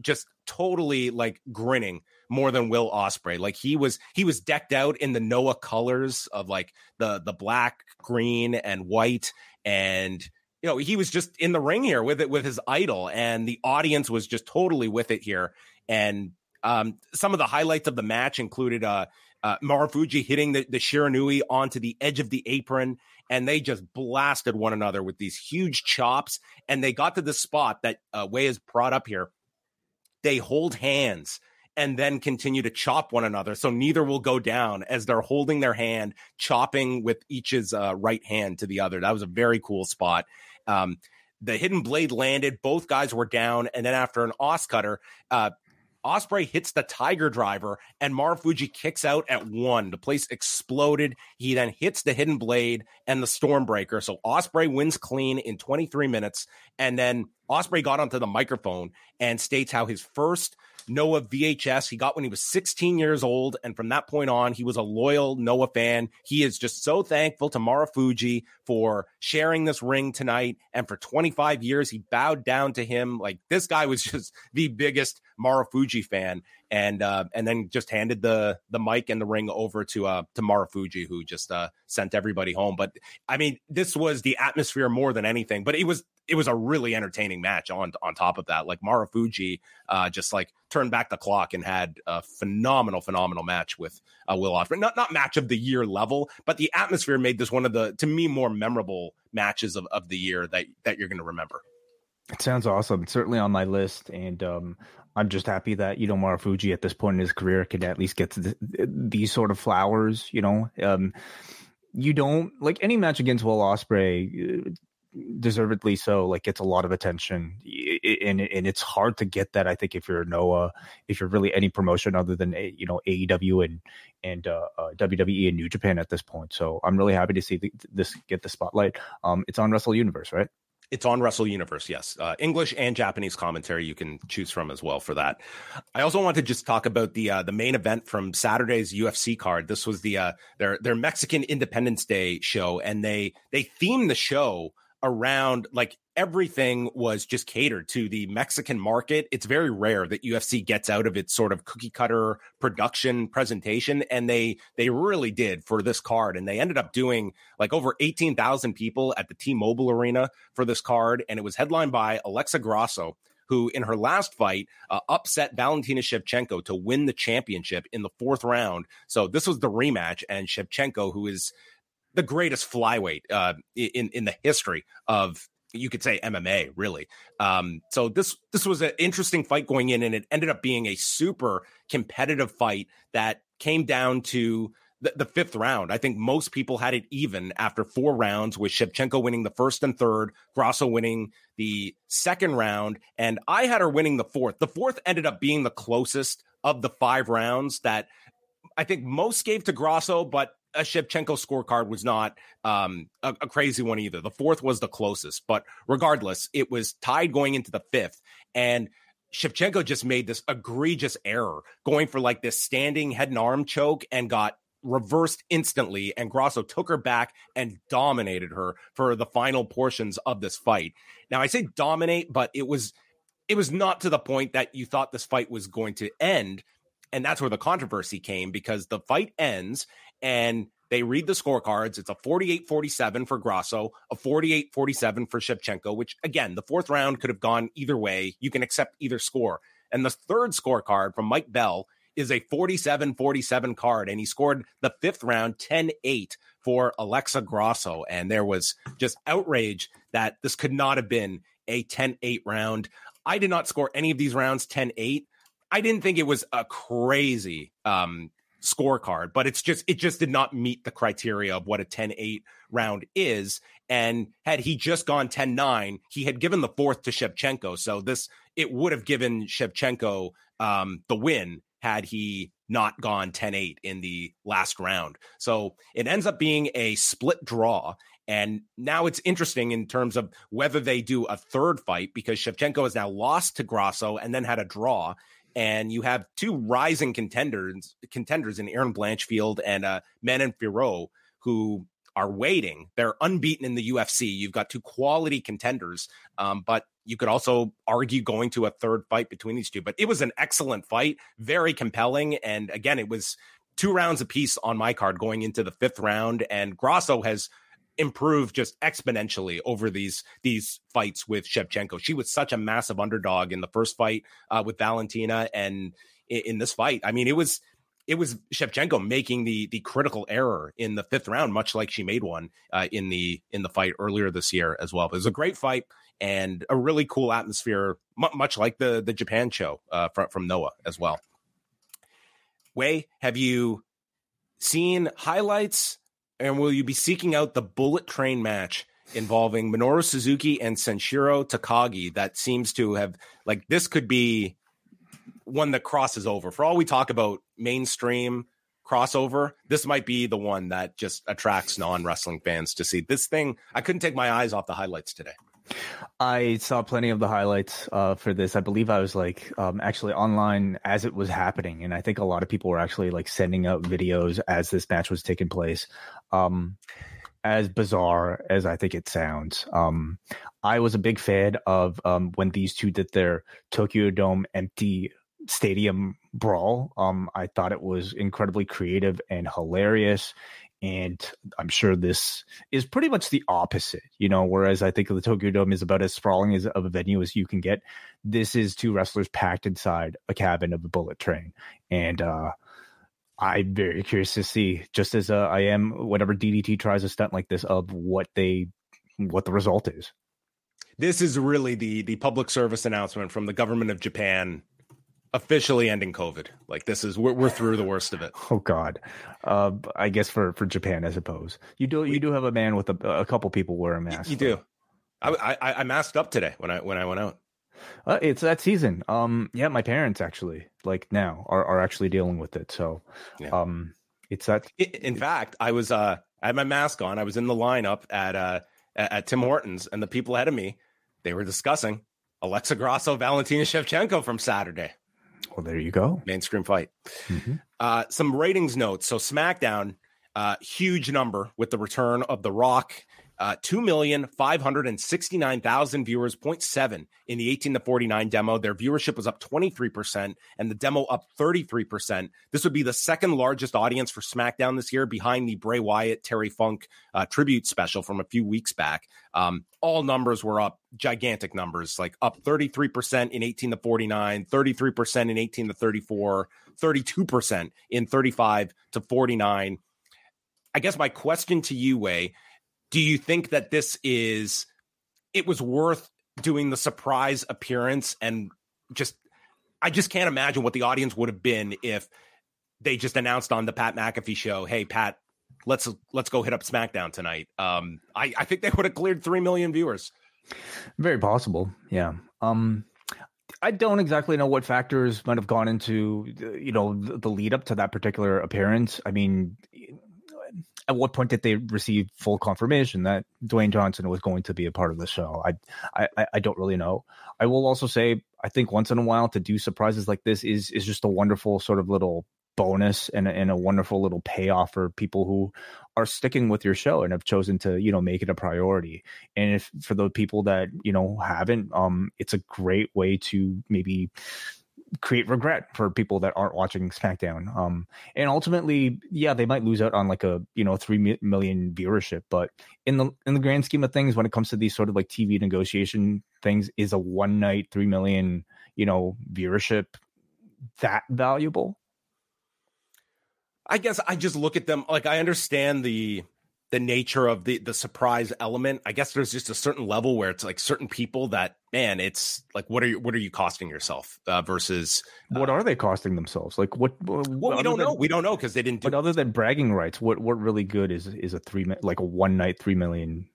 [SPEAKER 4] just totally like grinning more than Will Ospreay. Like he was he was decked out in the Noah colors of like the the black, green, and white and you know, he was just in the ring here with it with his idol, and the audience was just totally with it here. And um, some of the highlights of the match included uh, uh, Marufuji hitting the, the Shiranui onto the edge of the apron, and they just blasted one another with these huge chops. And they got to the spot that uh, Wai has brought up here. They hold hands and then continue to chop one another. So neither will go down as they're holding their hand, chopping with each's uh, right hand to the other. That was a very cool spot. Um, the hidden blade landed. Both guys were down. And then after an OsCutter, uh, Ospreay hits the Tiger Driver, and Marufuji kicks out at one. The place exploded. He then hits the Hidden Blade and the Stormbreaker. So Ospreay wins clean in 23 minutes, and then Ospreay got onto the microphone and states how his first Noah VHS he got when he was 16 years old. And from that point on, he was a loyal Noah fan. He is just so thankful to Marufuji for sharing this ring tonight. And for 25 years, he bowed down to him. Like this guy was just the biggest Marufuji fan. And uh, and then just handed the the mic and the ring over to uh to Marufuji, who just uh sent everybody home. But I mean, this was the atmosphere more than anything. But it was it was a really entertaining match on on top of that. Like Marufuji uh, just like turned back the clock and had a phenomenal, phenomenal match with uh, Will Ospreay. Not not match of the year level, but the atmosphere made this one of the to me more memorable matches of, of the year that that you're going to remember.
[SPEAKER 1] It sounds awesome. It's certainly on my list, and um, I'm just happy that you know Marufuji at this point in his career can at least get the, these sort of flowers. You know, um, you don't like any match against Will Ospreay, deservedly so like gets a lot of attention. And and it's hard to get that i think if you're noah if you're really any promotion other than you know aew and and uh, uh, wwe and new japan at this point. So i'm really happy to see the, this get the spotlight. Um it's on wrestle universe right
[SPEAKER 4] it's on Wrestle Universe, yes. Uh, English and Japanese commentary you can choose from as well for that. I also want to just talk about the uh, the main event from Saturday's UFC card. This was the uh, their their Mexican Independence Day show, and they they themed the show around like everything was just catered to the Mexican market. It's very rare that UFC gets out of its sort of cookie cutter production presentation and they they really did for this card and they ended up doing like over 18,000 people at the T-Mobile Arena for this card and it was headlined by Alexa Grasso who in her last fight uh, upset Valentina Shevchenko to win the championship in the fourth round. So this was the rematch, and Shevchenko, who is the greatest flyweight uh, in in the history of you could say MMA, really. Um, so this this was an interesting fight going in, and it ended up being a super competitive fight that came down to the, the, fifth round. I think most people had it even after four rounds, with Shevchenko winning the first and third, Grasso winning the second round, and I had her winning the fourth. The fourth ended up being the closest of the five rounds that I think most gave to Grasso, but a Shevchenko scorecard was not um, a, a, crazy one either. The fourth was the closest, but regardless, it was tied going into the fifth. And Shevchenko just made this egregious error going for like this standing head and arm choke and got reversed instantly. And Grasso took her back and dominated her for the final portions of this fight. Now, I say dominate, but it was. It was not to the point that you thought this fight was going to end. And that's where the controversy came because the fight ends and they read the scorecards. It's a 48 47 for Grasso, a 48 47 for Shevchenko, which again, the fourth round could have gone either way. You can accept either score. And the third scorecard from Mike Bell is a 47 47 card. And he scored the fifth round 10 8 for Alexa Grasso. And there was just outrage that this could not have been a 10 8 round. I did not score any of these rounds 10 8. I didn't think it was a crazy um, scorecard, but it's just it just did not meet the criteria of what a 10-8 round is. And had he just gone 10-9, he had given the fourth to Shevchenko. So this it would have given Shevchenko um, the win had he not gone 10-8 in the last round. So it ends up being a split draw. And now it's interesting in terms of whether they do a third fight because Shevchenko has now lost to Grasso and then had a draw and you have two rising contenders contenders in Erin Blanchfield and uh, Manon Fiorot who are waiting. They're unbeaten in the UFC. You've got two quality contenders, um, but you could also argue going to a third fight between these two. But it was an excellent fight, very compelling, and again, it was two rounds apiece on my card going into the fifth round. And Grasso has improved just exponentially over these these fights with Shevchenko. She was such a massive underdog in the first fight uh, with Valentina, and in, in, this fight, I mean, it was it was Shevchenko making the the critical error in the fifth round, much like she made one uh, in the in the fight earlier this year as well. But it was a great fight and a really cool atmosphere, m- much like the the Japan show uh, from from Noah as well. Wai, have you seen highlights and will you be seeking out the bullet train match involving Minoru Suzuki and Sanshiro Takagi that seems to have like this could be one that crosses over. For all we talk about mainstream crossover, this might be the one that just attracts non-wrestling fans to see this thing. I couldn't take my eyes off the highlights today.
[SPEAKER 1] I saw plenty of the highlights uh, for this. I believe I was like um, actually online as it was happening, and I think a lot of people were actually like sending out videos as this match was taking place. Um, as bizarre as I think it sounds, um, I was a big fan of um, when these two did their Tokyo Dome empty stadium brawl. Um, I thought it was incredibly creative and hilarious and I'm sure this is pretty much the opposite, you know. Whereas I think the Tokyo Dome is about as sprawling as of a venue as you can get. This is two wrestlers packed inside a cabin of a bullet train, and uh, I'm very curious to see, just as uh, I am, whenever DDT tries a stunt like this, of what they, what the result is.
[SPEAKER 4] This is really the the public service announcement from the government of Japan officially ending COVID. Like this is we're, we're through the worst of it.
[SPEAKER 1] Oh God, uh, I guess for for Japan, I suppose you do you do have a man with a, a couple people wearing masks.
[SPEAKER 4] You do. I, I, I masked up today when I when I went out.
[SPEAKER 1] Uh, it's that season. Um, yeah, my parents actually like now are are actually dealing with it. So, yeah. um, it's that.
[SPEAKER 4] In fact, I was uh I had my mask on. I was in the lineup at uh at Tim Hortons, and the people ahead of me they were discussing Alexa Grasso, Valentina Shevchenko from Saturday.
[SPEAKER 1] Well, there you go.
[SPEAKER 4] Mainstream fight. Mm-hmm. Uh, some ratings notes. So SmackDown, uh, huge number with the return of The Rock. Uh, 2,569,000 viewers, 0.7 in the 18 to 49 demo. Their viewership was up 23% and the demo up 33%. This would be the second largest audience for SmackDown this year behind the Bray Wyatt, Terry Funk uh, tribute special from a few weeks back. Um, all numbers were up, gigantic numbers, like up 33% in 18 to 49, 33% in 18 to 34, 32% in 35 to 49. I guess my question to you, Wai, do you think that this is it was worth doing the surprise appearance and just I just can't imagine what the audience would have been if they just announced on the Pat McAfee show, "Hey Pat, let's let's go hit up SmackDown tonight." Um, I, I think they would have cleared three million viewers.
[SPEAKER 1] Very possible, yeah. Um, I don't exactly know what factors might have gone into you know the, the lead up to that particular appearance. I mean, at what point did they receive full confirmation that Dwayne Johnson was going to be a part of the show? I, I, I don't really know. I will also say, I think once in a while to do surprises like this is is just a wonderful sort of little bonus and, and a wonderful little payoff for people who are sticking with your show and have chosen to you know make it a priority and if for the people that you know haven't um it's a great way to maybe create regret for people that aren't watching SmackDown. Um, and ultimately, yeah, they might lose out on like a you know three million viewership, but in the in the grand scheme of things, when it comes to these sort of like TV negotiation things, is a one night three million you know viewership that valuable?
[SPEAKER 4] I guess I just look at them like I understand the the nature of the the surprise element. I guess there's just a certain level where it's like certain people that man, it's like what are you what are you costing yourself uh, versus
[SPEAKER 1] uh, what are they costing themselves? Like what?
[SPEAKER 4] Well, we don't than, know. We don't know because they didn't.
[SPEAKER 1] Do but other than bragging rights, what what really good is is a three like a one night three million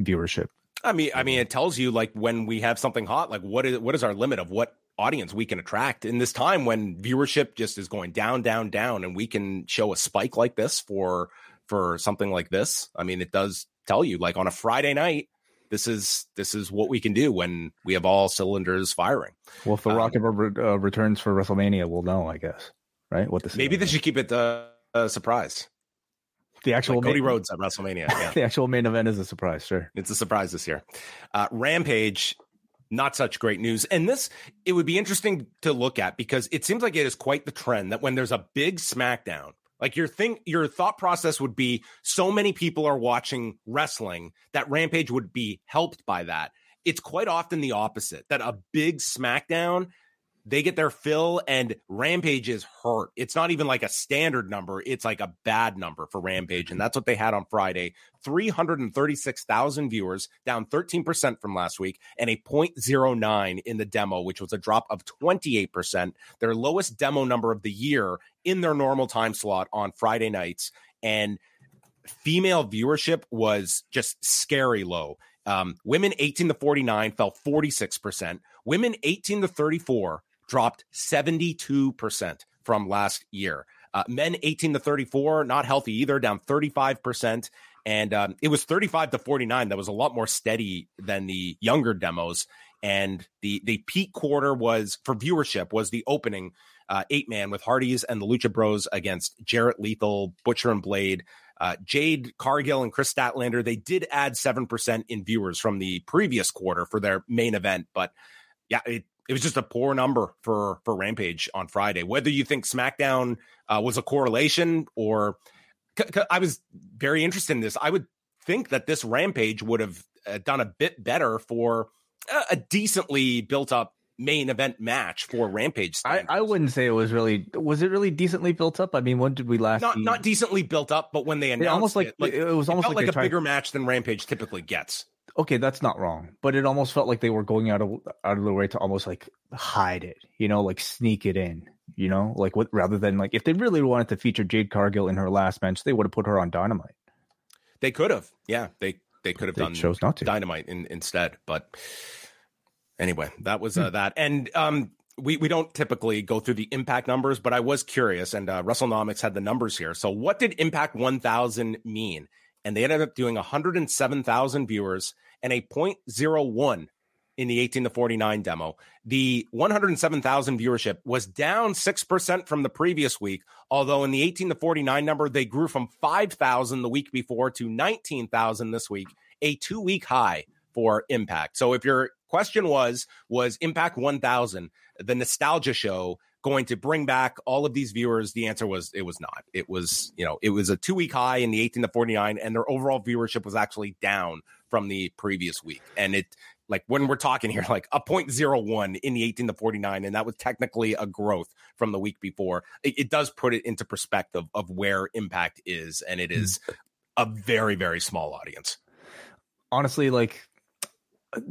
[SPEAKER 1] viewership?
[SPEAKER 4] I mean, I mean, it tells you like when we have something hot, like what is what is our limit of what audience we can attract in this time when viewership just is going down, down, down, and we can show a spike like this for for something like this. I mean, it does tell you like on a Friday night, this is this is what we can do when we have all cylinders firing.
[SPEAKER 1] Well, if the um, Rock ever uh, returns for WrestleMania, we'll know, I guess, right? What this
[SPEAKER 4] maybe they should keep it uh, a surprise.
[SPEAKER 1] The actual
[SPEAKER 4] like Cody main, Rhodes at WrestleMania. Yeah.
[SPEAKER 1] the actual main event is a surprise, sure.
[SPEAKER 4] It's a surprise this year. Uh, Rampage, not such great news. And this, it would be interesting to look at because it seems like it is quite the trend that when there's a big SmackDown, like your thing, your thought process would be so many people are watching wrestling that Rampage would be helped by that. It's quite often the opposite that a big SmackDown they get their fill and Rampage is hurt. It's not even like a standard number, it's like a bad number for Rampage. And that's what they had on Friday 336,000 viewers, down 13% from last week, and a 0.09 in the demo, which was a drop of 28%, their lowest demo number of the year in their normal time slot on Friday nights. And female viewership was just scary low. Um, women 18 to 49 fell 46%. Women 18 to 34 dropped 72% from last year. Uh, men 18 to 34, not healthy either, down 35%. And um, it was 35 to 49. That was a lot more steady than the younger demos. And the the peak quarter was for viewership was the opening uh, eight man with Hardys and the Lucha Bros against Jarrett Lethal, Butcher and Blade. Uh, Jade Cargill and Kris Statlander, they did add 7% in viewers from the previous quarter for their main event. But yeah, it, it was just a poor number for for Rampage on Friday. Whether you think SmackDown uh, was a correlation or c- c- I was very interested in this. I would think that this Rampage would have uh, done a bit better for a, a decently built up main event match for Rampage.
[SPEAKER 1] I, I, wouldn't say it was really. Was it really decently built up? I mean, when did we last?
[SPEAKER 4] Not not decently built up, but when they announced it,
[SPEAKER 1] almost like,
[SPEAKER 4] it, like
[SPEAKER 1] it was almost
[SPEAKER 4] like,
[SPEAKER 1] like
[SPEAKER 4] a bigger match than Rampage typically gets
[SPEAKER 1] okay, that's not wrong, but it almost felt like they were going out of out of the way to almost like hide it, you know, like sneak it in, you know, like what rather than like if they really wanted to feature Jade Cargill in her last match, they would have put her on Dynamite.
[SPEAKER 4] They could have, yeah, they they could have done
[SPEAKER 1] chose not to
[SPEAKER 4] Dynamite in, instead, but anyway, that was uh, hmm. that, and um. We, we don't typically go through the impact numbers, but I was curious, and uh, WrestleNomics had the numbers here. So, what did Impact 1000 mean? And they ended up doing 107,000 viewers and a 0.01 in the 18 to 49 demo. The 107,000 viewership was down 6% from the previous week, although in the 18 to 49 number, they grew from 5,000 the week before to 19,000 this week a two week high for Impact. So if your question was, was Impact 1000 the nostalgia show going to bring back all of these viewers? The answer was it was not. It was, you know, it was a two week high in the 18 to 49, and their overall viewership was actually down from the previous week. And it, like when we're talking here, like a 0.01 in the 18 to 49, and that was technically a growth from the week before. It, it does put it into perspective of where Impact is, and it hmm. is a very, very small audience.
[SPEAKER 1] Honestly, like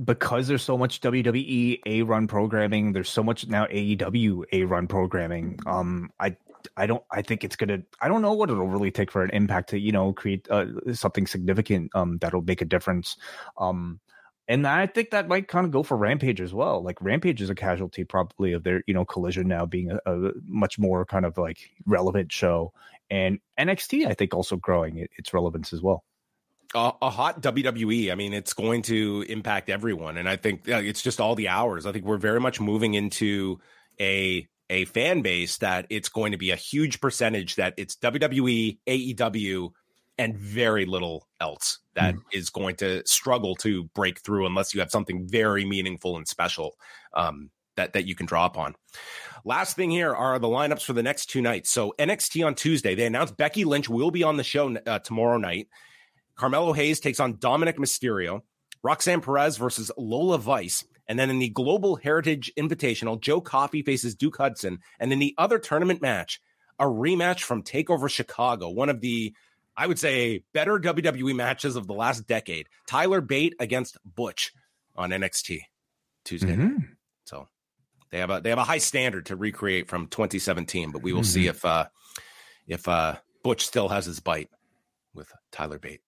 [SPEAKER 1] because there's so much WWE A run programming, there's so much now AEW A run programming. Um, I I don't I think it's gonna I don't know what it'll really take for an impact to you know create uh, something significant um that'll make a difference. Um, and I think that might kind of go for Rampage as well. Like Rampage is a casualty probably of their you know collision now being a, a much more kind of like relevant show, and NXT I think also growing its relevance as well
[SPEAKER 4] a, a, hot WWE. I mean, it's going to impact everyone, and I think it's just all the hours. I think we're very much moving into a a fan base that it's going to be a huge percentage that it's WWE, AEW, and very little else that mm. is going to struggle to break through unless you have something very meaningful and special um, that that you can draw upon. Last thing here are the lineups for the next two nights. So NXT on Tuesday, they announced Becky Lynch will be on the show uh, tomorrow night. Carmelo Hayes takes on Dominik Mysterio. Roxanne Perez versus Lola Vice. And then in the Global Heritage Invitational, Joe Coffey faces Duke Hudson. And in the other tournament match, a rematch from TakeOver Chicago, one of the, I would say, better WWE matches of the last decade. Tyler Bate against Butch on NXT Tuesday. Mm-hmm. So they have a they have a high standard to recreate from 2017, but we will mm-hmm. see if uh if uh Butch still has his bite with Tyler Bate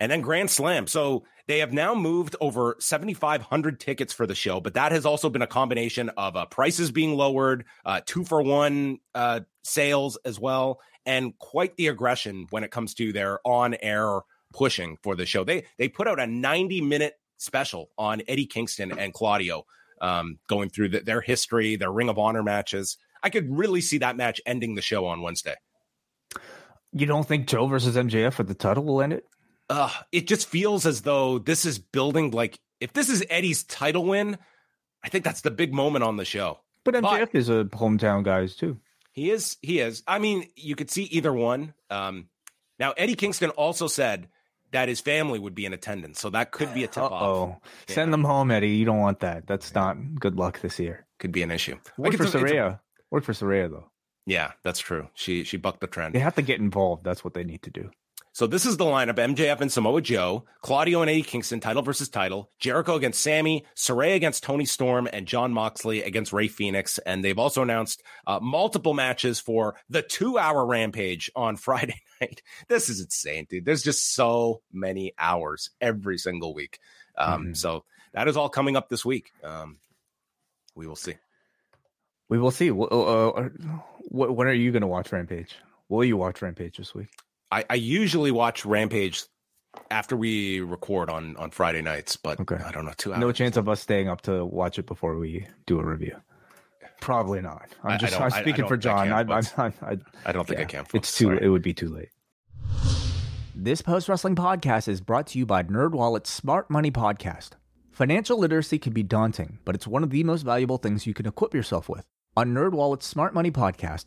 [SPEAKER 4] and then Grand Slam. So they have now moved over 7,500 tickets for the show, but that has also been a combination of uh, prices being lowered, uh, two for one uh, sales as well, and quite the aggression when it comes to their on air pushing for the show. They they put out a 90 minute special on Eddie Kingston and Claudio, um, going through the, their history, their Ring of Honor matches. I could really see that match ending the show on Wednesday.
[SPEAKER 1] You don't think Joe versus MJF for the title will end it?
[SPEAKER 4] Uh, it just feels as though this is building like if this is Eddie's title win, I think that's the big moment on the show.
[SPEAKER 1] But MJF but, is a hometown guys too.
[SPEAKER 4] He is. He is. I mean, you could see either one. Um, now Eddie Kingston also said that his family would be in attendance, so that could be a tip off.
[SPEAKER 1] Oh, send them home, Eddie. You don't want that. That's not good luck this year.
[SPEAKER 4] Could be an issue.
[SPEAKER 1] Work for Saraya. Work for Saraya though.
[SPEAKER 4] Yeah, that's true. She she bucked the trend.
[SPEAKER 1] They have to get involved. That's what they need to do.
[SPEAKER 4] So this is the lineup: MJF and Samoa Joe, Claudio and Eddie Kingston, title versus title, Jericho against Sammy, Saraya against Toni Storm, and Jon Moxley against Rey Fenix. And they've also announced uh, multiple matches for the two-hour Rampage on Friday night. This is insane, dude. There's just so many hours every single week. Um, mm-hmm. So that is all coming up this week. Um, we will see.
[SPEAKER 1] We will see. Uh, uh, when are you going to watch Rampage? Will you watch Rampage this week?
[SPEAKER 4] I, I usually watch Rampage after we record on on Friday nights, but okay. I don't know. Two hours.
[SPEAKER 1] No chance of us staying up to watch it before we do a review. Probably not. I'm just I'm speaking for John. I, I,
[SPEAKER 4] I, I, don't think yeah, I can.
[SPEAKER 1] It's too. Sorry. It would be too late. This post wrestling podcast is brought to you by NerdWallet's Smart Money Podcast. Financial literacy can be daunting, but it's one of the most valuable things you can equip yourself with. On NerdWallet's Smart Money Podcast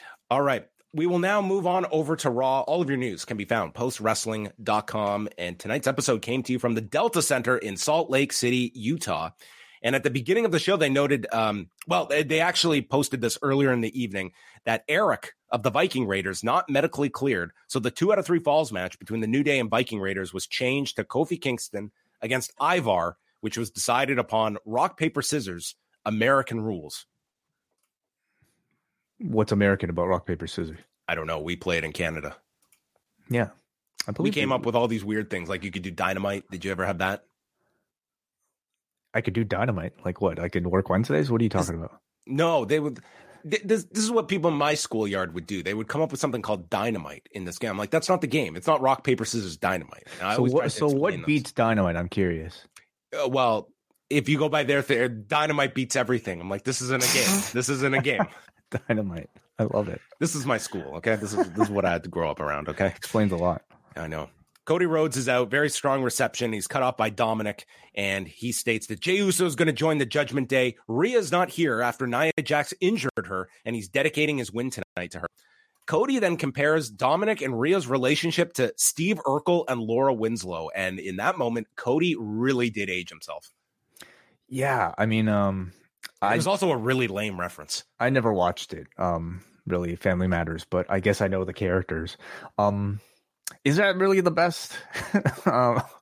[SPEAKER 4] All right. We will now move on over to Raw. All of your news can be found postwrestling.com. And tonight's episode came to you from the Delta Center in Salt Lake City, Utah. And at the beginning of the show, they noted, um, well, they, they actually posted this earlier in the evening that Erik of the Viking Raiders not medically cleared. So the two out of three falls match between the New Day and Viking Raiders was changed to Kofi Kingston against Ivar, which was decided upon rock, paper, scissors, American rules.
[SPEAKER 1] What's American about rock paper scissors?
[SPEAKER 4] I don't know. We played it in Canada.
[SPEAKER 1] Yeah,
[SPEAKER 4] I believe we came up with all these weird things. Like you could do dynamite. Did you ever have that?
[SPEAKER 1] I could do dynamite. Like what? I could work Wednesdays. What are you talking about?
[SPEAKER 4] No, they would. This, this is what people in my schoolyard would do. They would come up with something called dynamite in this game. I'm like, that's not the game. It's not rock paper scissors dynamite.
[SPEAKER 1] So what? So what
[SPEAKER 4] this.
[SPEAKER 1] beats dynamite? I'm curious.
[SPEAKER 4] Uh, well, if you go by their theory, dynamite beats everything. I'm like, this isn't a game. This isn't a game.
[SPEAKER 1] Dynamite. I love it.
[SPEAKER 4] This is my school. Okay, this is this is what I had to grow up around. Okay,
[SPEAKER 1] Explains a lot.
[SPEAKER 4] I know. Cody Rhodes is out. Very strong reception. He's cut off by Dominik, and he states that Jey Uso is going to join the Judgment Day. Rhea's not here after Nia Jax injured her, and he's dedicating his win tonight to her. Cody then compares Dominik and Rhea's relationship to Steve Urkel and Laura Winslow, and in that moment, Cody really did age himself.
[SPEAKER 1] Yeah, I mean, um,
[SPEAKER 4] It was also a really lame reference.
[SPEAKER 1] I never watched it. Um, really, Family Matters, but I guess I know the characters. Um, is that really the best? uh,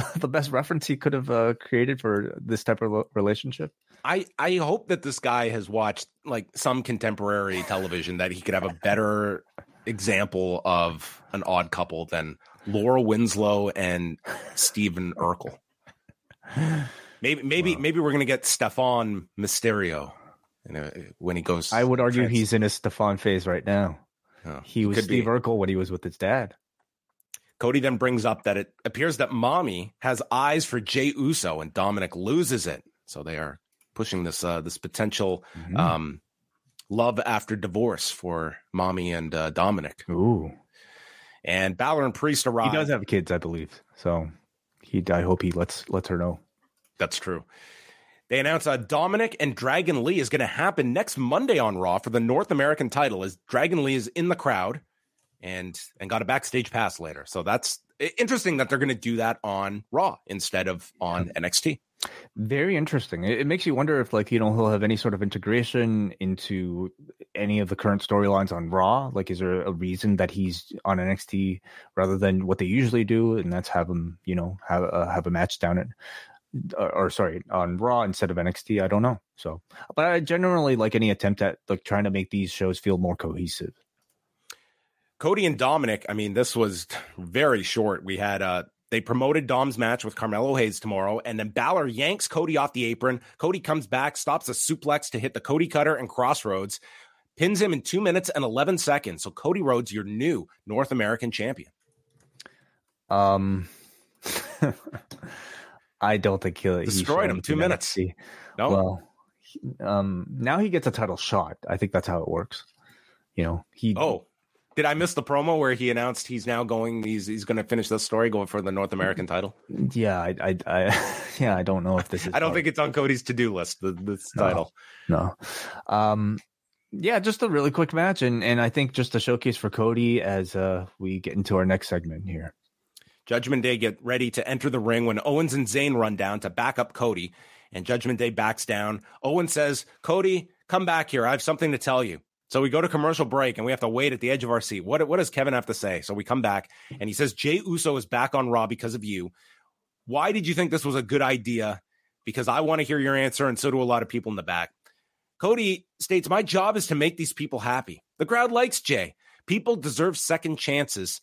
[SPEAKER 1] the best reference he could have uh, created for this type of relationship?
[SPEAKER 4] I I hope that this guy has watched like some contemporary television that he could have a better example of an odd couple than Laura Winslow and Stephen Urkel. Maybe maybe
[SPEAKER 1] Wow.
[SPEAKER 4] maybe we're gonna get Stefan Mysterio you know, when he goes.
[SPEAKER 1] I would argue
[SPEAKER 4] trans-
[SPEAKER 1] he's in a Stefan phase right now.
[SPEAKER 4] Oh,
[SPEAKER 1] He was
[SPEAKER 4] could be.
[SPEAKER 1] Steve Urkel when he was with his dad.
[SPEAKER 4] Cody then brings up that it appears that Mommy has eyes for Jey Uso and Dominik loses it. So they are pushing this uh, this potential
[SPEAKER 1] Mhm.
[SPEAKER 4] um, love after divorce for Mommy and uh, Dominik.
[SPEAKER 1] Ooh,
[SPEAKER 4] And Balor and Priest arrive.
[SPEAKER 1] he does have kids, I believe. So he, I hope he lets lets her know.
[SPEAKER 4] That's true. They announce uh, Dominik and Dragon Lee is going to happen next Monday on Raw for the North American title as Dragon Lee is in the crowd and and got a backstage pass later. So that's interesting that they're going to do that on Raw instead of on NXT.
[SPEAKER 1] Very interesting. It, it makes you wonder if, like, you know, he'll have any sort of integration into any of the current storylines on Raw. Like, is there a reason that he's on NXT rather than what they usually do, and that's have him, you know, have uh, have a match down at, or, or sorry, on Raw instead of NXT? I don't know. So, but I generally like any attempt at like trying to make these shows feel more cohesive.
[SPEAKER 4] Cody and Dominik, I mean, this was very short. We had uh they promoted Dom's match with Carmelo Hayes tomorrow, and then Balor yanks Cody off the apron. Cody comes back, stops a suplex to hit the Cody cutter and crossroads, pins him in two minutes and 11 seconds. So Cody Rhodes, your new North American champion.
[SPEAKER 1] Um, I don't think he'll he
[SPEAKER 4] Destroyed
[SPEAKER 1] should
[SPEAKER 4] him, two minutes.
[SPEAKER 1] NXT.
[SPEAKER 4] No,
[SPEAKER 1] Well, he- um, now he gets a title shot. I think that's how it works. You know, he.
[SPEAKER 4] oh, did I miss the promo where he announced he's now going? He's he's going to finish this story, going for the North American title.
[SPEAKER 1] yeah, I, I, I yeah, I don't know if this is.
[SPEAKER 4] I don't think it's on Cody's to do list. The, this
[SPEAKER 1] No.
[SPEAKER 4] title.
[SPEAKER 1] no. Um, yeah, just a really quick match, and and I think just a showcase for Cody as uh we get into our next segment here.
[SPEAKER 4] Judgment Day get ready to enter the ring when Owens and Zayn run down to back up Cody, and Judgment Day backs down. Owen says, Cody, come back here. I have something to tell you. So we go to commercial break and we have to wait at the edge of our seat. What, what does Kevin have to say? So we come back and he says, Jey Uso is back on Raw because of you. Why did you think this was a good idea? Because I want to hear your answer, and so do a lot of people in the back. Cody states, My job is to make these people happy. The crowd likes Jay. People deserve second chances.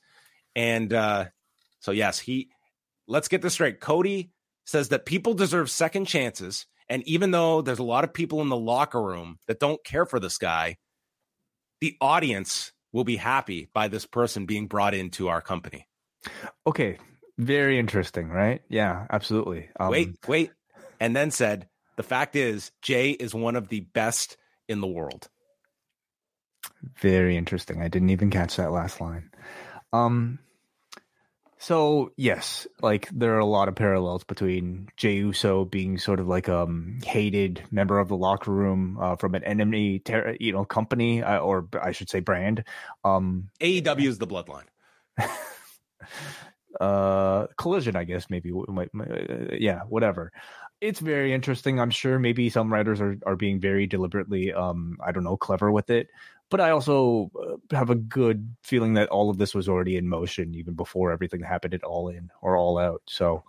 [SPEAKER 4] And uh, so, yes, he, let's get this straight. Cody says that people deserve second chances. And even though there's a lot of people in the locker room that don't care for this guy, the audience will be happy by this person being brought into our company.
[SPEAKER 1] Okay, very interesting, right? Yeah, absolutely. Um,
[SPEAKER 4] wait, wait. And then said, the fact is, Jey is one of the best in the world.
[SPEAKER 1] Very interesting. I didn't even catch that last line. Um so yes, like there are a lot of parallels between Jey Uso being sort of like um hated member of the locker room uh, from an enemy ter- you know company uh, or I should say brand. Um
[SPEAKER 4] AEW is the bloodline.
[SPEAKER 1] uh collision i guess maybe uh, yeah whatever it's very interesting i'm sure maybe some writers are, are being very deliberately um i don't know clever with it but i also uh, have a good feeling that all of this was already in motion even before everything happened at all in or all out so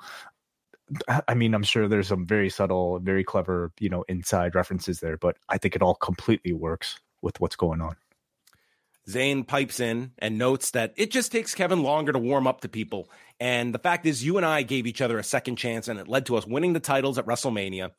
[SPEAKER 1] I- mean i'm sure there's some very subtle very clever you know inside references there but i think it all completely works with what's going on
[SPEAKER 4] Zayn pipes in and notes that it just takes Kevin longer to warm up to people. And the fact is, you and I gave each other a second chance, and it led to us winning the titles at WrestleMania.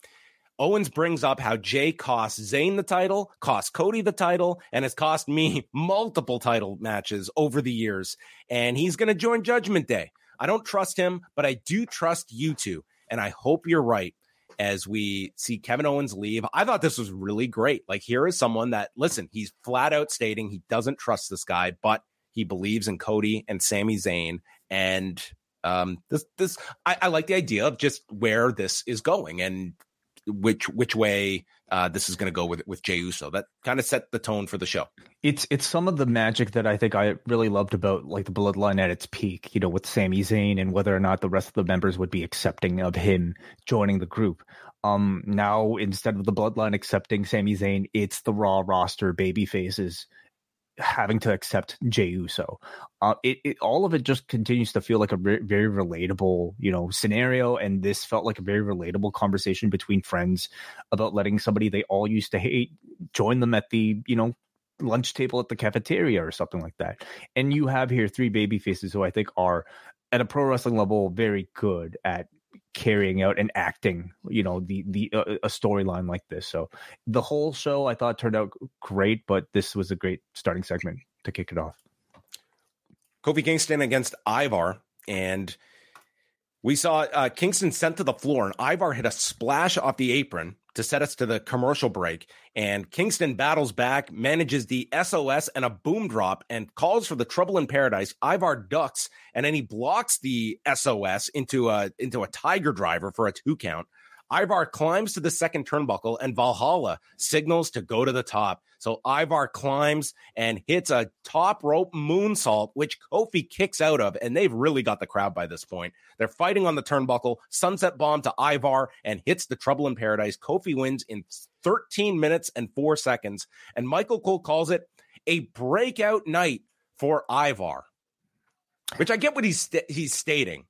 [SPEAKER 4] Owens brings up how Jey cost Zayn the title, cost Cody the title, and has cost me multiple title matches over the years. And he's going to join Judgment Day. I don't trust him, but I do trust you two. And I hope you're right as we see Kevin Owens leave. I thought this was really great. Like, here is someone that, listen, he's flat out stating he doesn't trust this guy, but he believes in Cody and Sami Zayn. And um, this, this, I, I like the idea of just where this is going and which which way uh, this is going to go with with Jey Uso. That kind of set the tone for the show.
[SPEAKER 1] It's it's some of the magic that I think I really loved about like the Bloodline at its peak. You know, with Sami Zayn and whether or not the rest of the members would be accepting of him joining the group. Um, now instead of the Bloodline accepting Sami Zayn, it's the Raw roster baby faces having to accept Jey Uso. Uh, it, it, all of it just continues to feel like a very, very relatable, you know, scenario. And this felt like a very relatable conversation between friends about letting somebody they all used to hate join them at the, you know, lunch table at the cafeteria or something like that. And you have here three baby faces who I think are at a pro wrestling level very good at carrying out and acting you know the the uh, a storyline like this. So the whole show i thought turned out great but this was a great starting segment to kick it off.
[SPEAKER 4] Kofi kingston against ivar and we saw uh, kingston sent to the floor and ivar hit a splash off the apron to set us to the commercial break. And Kingston battles back, manages the SOS and a boom drop, and calls for the trouble in paradise. Ivar ducks, and then he blocks the SOS into a into a tiger driver for a two count. Ivar climbs to the second turnbuckle and Valhalla signals to go to the top. So Ivar climbs and hits a top rope moonsault, which Kofi kicks out of. And they've really got the crowd by this point. They're fighting on the turnbuckle, sunset bomb to Ivar and hits the trouble in paradise. Kofi wins in 13 minutes and four seconds. And Michael Cole calls it a breakout night for Ivar, which I get what he's, st- he's stating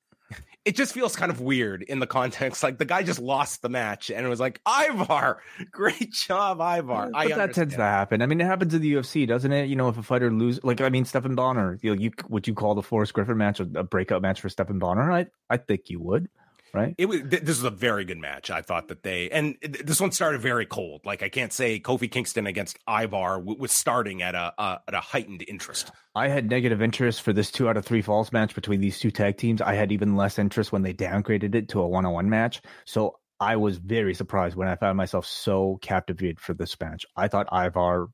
[SPEAKER 4] it just feels kind of weird in the context. Like the guy just lost the match and it was like, Ivar, great job, Ivar.
[SPEAKER 1] But that tends to happen. I mean, it happens in the UFC, doesn't it? You know, if a fighter loses, like, I mean, Stephan Bonnar, you, know, you would you call the Forrest Griffin match a, a breakout match for Stephan Bonnar? I, I think you would right?
[SPEAKER 4] It was. This was a very good match. I thought that they and this one started very cold. Like I can't say Kofi Kingston against Ivar was starting at a, a at a heightened interest.
[SPEAKER 1] I had negative interest for this two out of three falls match between these two tag teams. I had even less interest when they downgraded it to a one on one match. So I was very surprised when I found myself so captivated for this match. I thought Ivar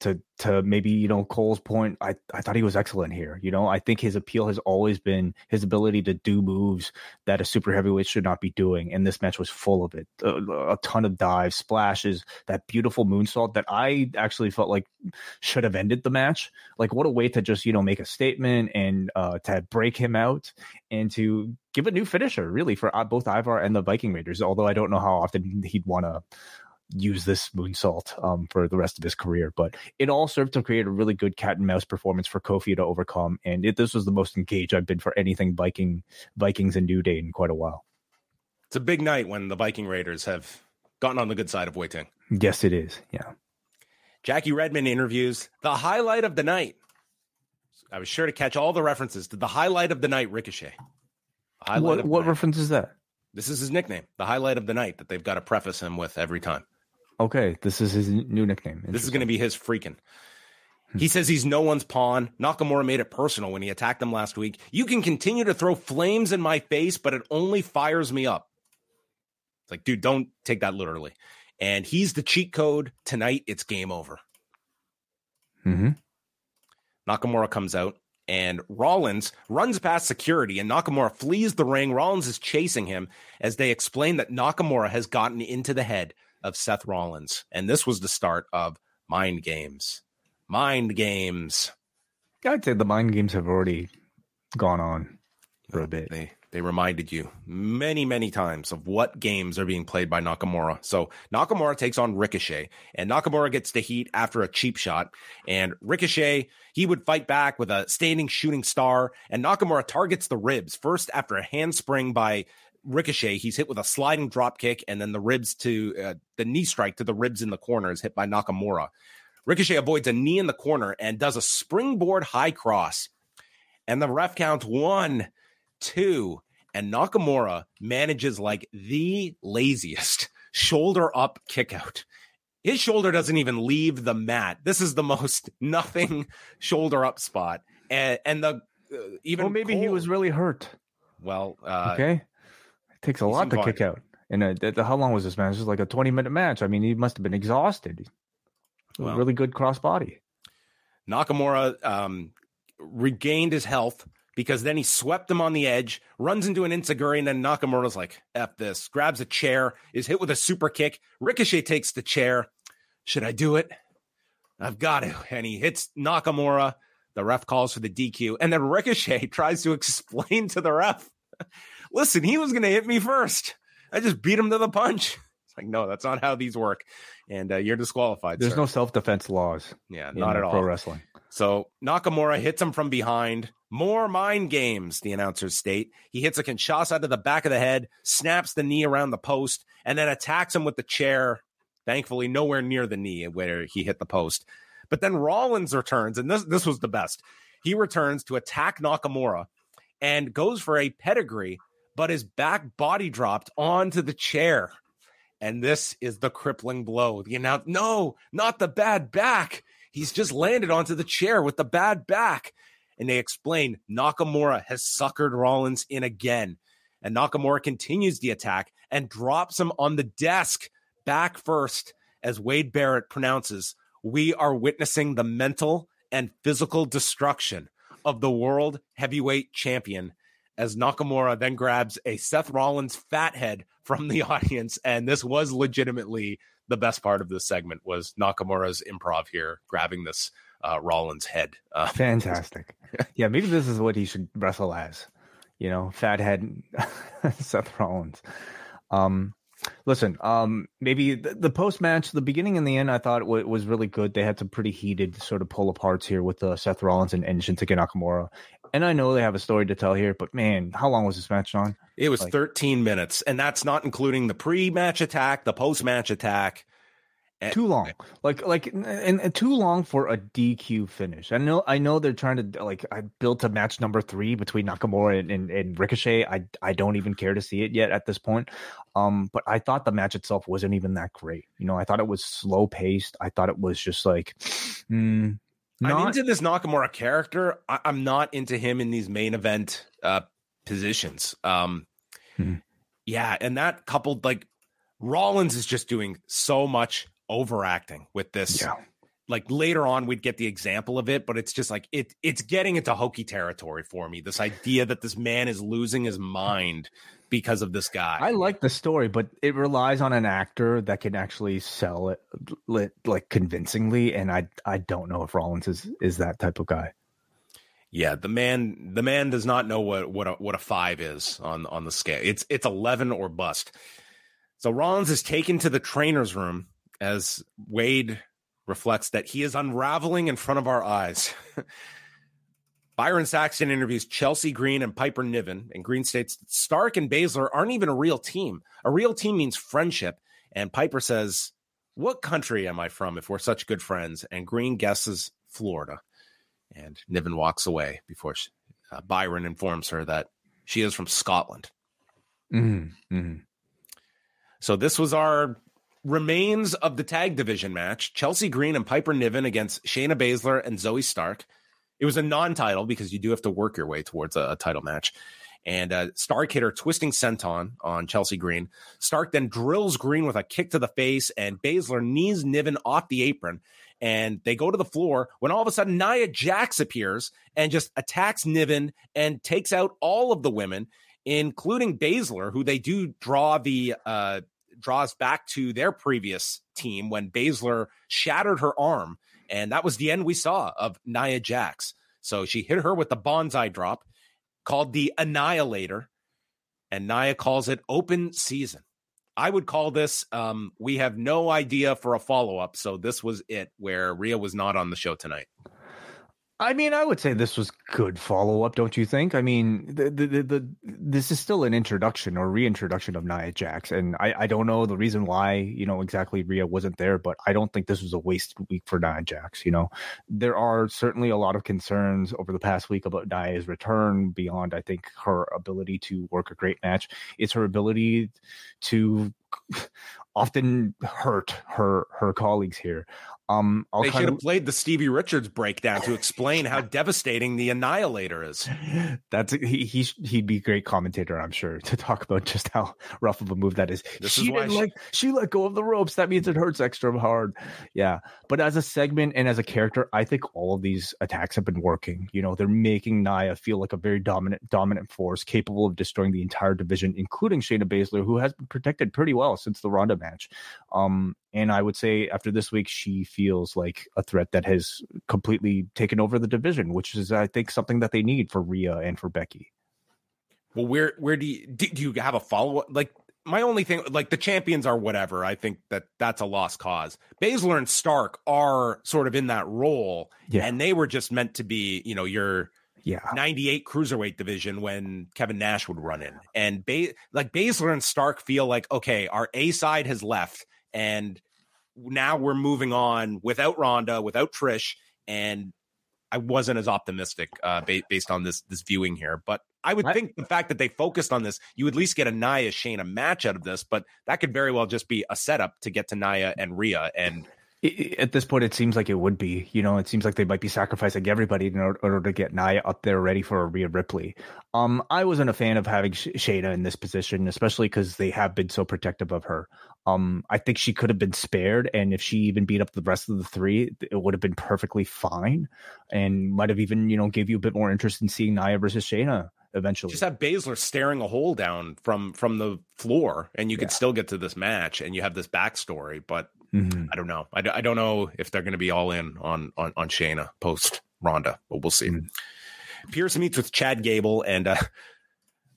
[SPEAKER 1] to to maybe you know Cole's point, I I thought he was excellent here. You know, I think his appeal has always been his ability to do moves that a super heavyweight should not be doing, and this match was full of it. A, a ton of dives, splashes, that beautiful moonsault that I actually felt like should have ended the match. Like what a way to just you know make a statement and uh, to break him out and to give a new finisher really for uh, both Ivar and the Viking Raiders. Although I don't know how often he'd want to use this moonsault um, for the rest of his career. But it all served to create a really good cat and mouse performance for Kofi to overcome. And it, this was the most engaged I've been for anything Viking Vikings and New Day in quite a while.
[SPEAKER 4] It's a big night when the Viking Raiders have gotten on the good side of Ting.
[SPEAKER 1] Yes, it is. Yeah.
[SPEAKER 4] Jackie Redmond interviews the highlight of the night. I was sure to catch all the references to the highlight of the night, Ricochet.
[SPEAKER 1] Highlight what what reference is that?
[SPEAKER 4] This is his nickname, the highlight of the night that they've got to preface him with every time.
[SPEAKER 1] Okay, this is his new nickname.
[SPEAKER 4] This is going to be his freaking. He says he's no one's pawn. Nakamura made it personal when he attacked him last week. You can continue to throw flames in my face, but it only fires me up. It's like, dude, don't take that literally. And he's the cheat code. Tonight, it's game over.
[SPEAKER 1] Mm-hmm.
[SPEAKER 4] Nakamura comes out and Rollins runs past security and Nakamura flees the ring. Rollins is chasing him as they explain that Nakamura has gotten into the head of Seth Rollins. And this was the start of mind games. Mind games.
[SPEAKER 1] I'd say the mind games have already gone on for a bit.
[SPEAKER 4] They they reminded you many, many times of what games are being played by Nakamura. So Nakamura takes on Ricochet, and Nakamura gets the heat after a cheap shot. And Ricochet, he would fight back with a standing shooting star, and Nakamura targets the ribs first after a handspring by Ricochet, he's hit with a sliding drop kick, and then the ribs to uh, the knee strike to the ribs in the corner is hit by Nakamura. Ricochet avoids a knee in the corner and does a springboard high cross. And the ref counts one, two, and Nakamura manages like the laziest shoulder up kick out. His shoulder doesn't even leave the mat. This is the most nothing shoulder up spot. And, and the uh, even
[SPEAKER 1] Well, maybe he was really hurt.
[SPEAKER 4] well. Uh,
[SPEAKER 1] Okay, takes a
[SPEAKER 4] he
[SPEAKER 1] lot to kick out. And uh, th- th- how long was this match? This was like a twenty minute match. I mean, he must have been exhausted.
[SPEAKER 4] Well.
[SPEAKER 1] really good crossbody.
[SPEAKER 4] Nakamura um, regained his health because then he swept him on the edge, runs into an enzuigiri, and then Nakamura's like, F this, grabs a chair, is hit with a super kick. Ricochet takes the chair. Should I do it? I've got to. And he hits Nakamura. The ref calls for the DQ. And then Ricochet tries to explain to the ref listen, he was going to hit me first. I just beat him to the punch. It's like, no, that's not how these work. And uh, you're disqualified.
[SPEAKER 1] There's
[SPEAKER 4] sir.
[SPEAKER 1] no self defense laws.
[SPEAKER 4] yeah, not at all.
[SPEAKER 1] Pro wrestling.
[SPEAKER 4] So Nakamura hits him from behind. More mind games, the announcers state. He hits a Kinshasa to the back of the head, snaps the knee around the post, and then attacks him with the chair. Thankfully, nowhere near the knee where he hit the post. But then Rollins returns, and this this was the best. He returns to attack Nakamura and goes for a pedigree, but his back body dropped onto the chair. And this is the crippling blow. The announce no, not the bad back. He's just landed onto the chair with the bad back. And they explain Nakamura has suckered Rollins in again. And Nakamura continues the attack and drops him on the desk back first as Wade Barrett pronounces, We are witnessing the mental and physical destruction of the world heavyweight champion. As Nakamura then grabs a Seth Rollins fathead from the audience. And this was legitimately the best part of this segment was Nakamura's improv here, grabbing this uh, Rollins head. Uh,
[SPEAKER 1] Fantastic. yeah, maybe this is what he should wrestle as. You know, fathead Seth Rollins. Um, listen, um, maybe the, the post match, the beginning and the end, I thought w- was really good. They had some pretty heated sort of pull aparts here with uh, Seth Rollins and, and Shinsuke Nakamura. And I know they have a story to tell here, but man, how long was this match on?
[SPEAKER 4] it was
[SPEAKER 1] Like-
[SPEAKER 4] 13 minutes, and that's not including the pre match attack, the post match attack.
[SPEAKER 1] Too long. Like like and, and too long for a dq finish. I know i know they're trying to like i built a match number three between nakamura and, and, and ricochet. I i don't even care to see it yet at this point. Um but i thought the match itself wasn't even that great. You know i thought it was slow paced i thought it was just like mm,
[SPEAKER 4] I'm into this Nakamura character. I- I'm not into him in these main event uh, positions. Um,
[SPEAKER 1] Hmm.
[SPEAKER 4] Yeah, and that coupled like Rollins is just doing so much overacting with this.
[SPEAKER 1] yeah
[SPEAKER 4] Like later on, we'd get the example of it, but it's just like it. It's getting into hokey territory for me. This idea that this man is losing his mind because of this guy.
[SPEAKER 1] I like the story, but it relies on an actor that can actually sell it, lit like convincingly, and I I don't know if Rollins is is that type of guy.
[SPEAKER 4] Yeah, the man the man does not know what what a, what a 5 is on on the scale. It's it's 11 or bust. So Rollins is taken to the trainer's room as Wade reflects that he is unraveling in front of our eyes. Byron Saxton interviews Chelsea Green and Piper Niven, and Green states Stark and Baszler aren't even a real team. A real team means friendship. And Piper says, What country am I from if we're such good friends? And Green guesses Florida. And Niven walks away before she, uh, Byron informs her that she is from Scotland.
[SPEAKER 1] Mm-hmm. Mm-hmm.
[SPEAKER 4] So this was our remains of the tag division match: Chelsea Green and Piper Niven against Shayna Baszler and Zoey Stark. It was a non-title because you do have to work your way towards a, a title match. And uh, Stark hit her twisting senton on Chelsea Green. Stark then drills Green with a kick to the face, and Baszler knees Niven off the apron. And they go to the floor when all of a sudden Nia Jax appears and just attacks Niven and takes out all of the women, including Baszler, who they do draw the uh, draws back to their previous team when Baszler shattered her arm. And that was the end we saw of Nia Jax. So she hit her with the bonsai drop called the Annihilator. And Nia calls it open season. I would call this um, we have no idea for a follow up. So this was it where Rhea was not on the show tonight.
[SPEAKER 1] I mean, I would say this was good follow up, don't you think? I mean, the, the, the, the this is still an introduction or reintroduction of Nia Jax, and I, I don't know the reason why you know exactly Rhea wasn't there, but I don't think this was a wasted week for Nia Jax. You know, there are certainly a lot of concerns over the past week about Nia's return beyond I think her ability to work a great match. It's her ability to often hurt her her colleagues here. Um,
[SPEAKER 4] I'll they should have of... played the Stevie Richards breakdown to explain how devastating the Annihilator is.
[SPEAKER 1] That's he, he he'd be a great commentator, I'm sure, to talk about just how rough of a move that is. This she is didn't she... like she let go of the ropes. That means it hurts extra hard. Yeah, but as a segment and as a character, I think all of these attacks have been working. You know, they're making Nia feel like a very dominant dominant force, capable of destroying the entire division, including Shayna Baszler, who has been protected pretty well since the Ronda match. Um, and I would say after this week, she feels like a threat that has completely taken over the division, which is, I think, something that they need for Rhea and for Becky.
[SPEAKER 4] Well, where where do you do, do you have a follow up? Like my only thing, like the champions are whatever. I think that that's a lost cause. Baszler and Stark are sort of in that role, yeah. and they were just meant to be, you know, your yeah 98 cruiserweight division when Kevin Nash would run in, and ba- like Baszler and Stark feel like okay, our A side has left and now we're moving on without Ronda, without Trish, and I wasn't as optimistic uh, ba- based on this this viewing here. But I would think the fact that they focused on this, you at least get a Nia Shayna match out of this. But that could very well just be a setup to get to Nia and Rhea and
[SPEAKER 1] at this point, it seems like it would be. You know, it seems like they might be sacrificing everybody in order, to get Nia up there ready for a Rhea Ripley. Um, I wasn't a fan of having Shayna in this position, especially because they have been so protective of her. Um, I think she could have been spared, and if she even beat up the rest of the three, it would have been perfectly fine, and might have even you know gave you a bit more interest in seeing Nia versus Shayna eventually.
[SPEAKER 4] Just have Baszler staring a hole down from from the floor, and you could still get to this match, and you have this backstory. But Mm-hmm. I don't know. I, I don't know if they're going to be all in on on on Shayna post Ronda, but we'll see. Mm-hmm. Pearce meets with Chad Gable, and uh,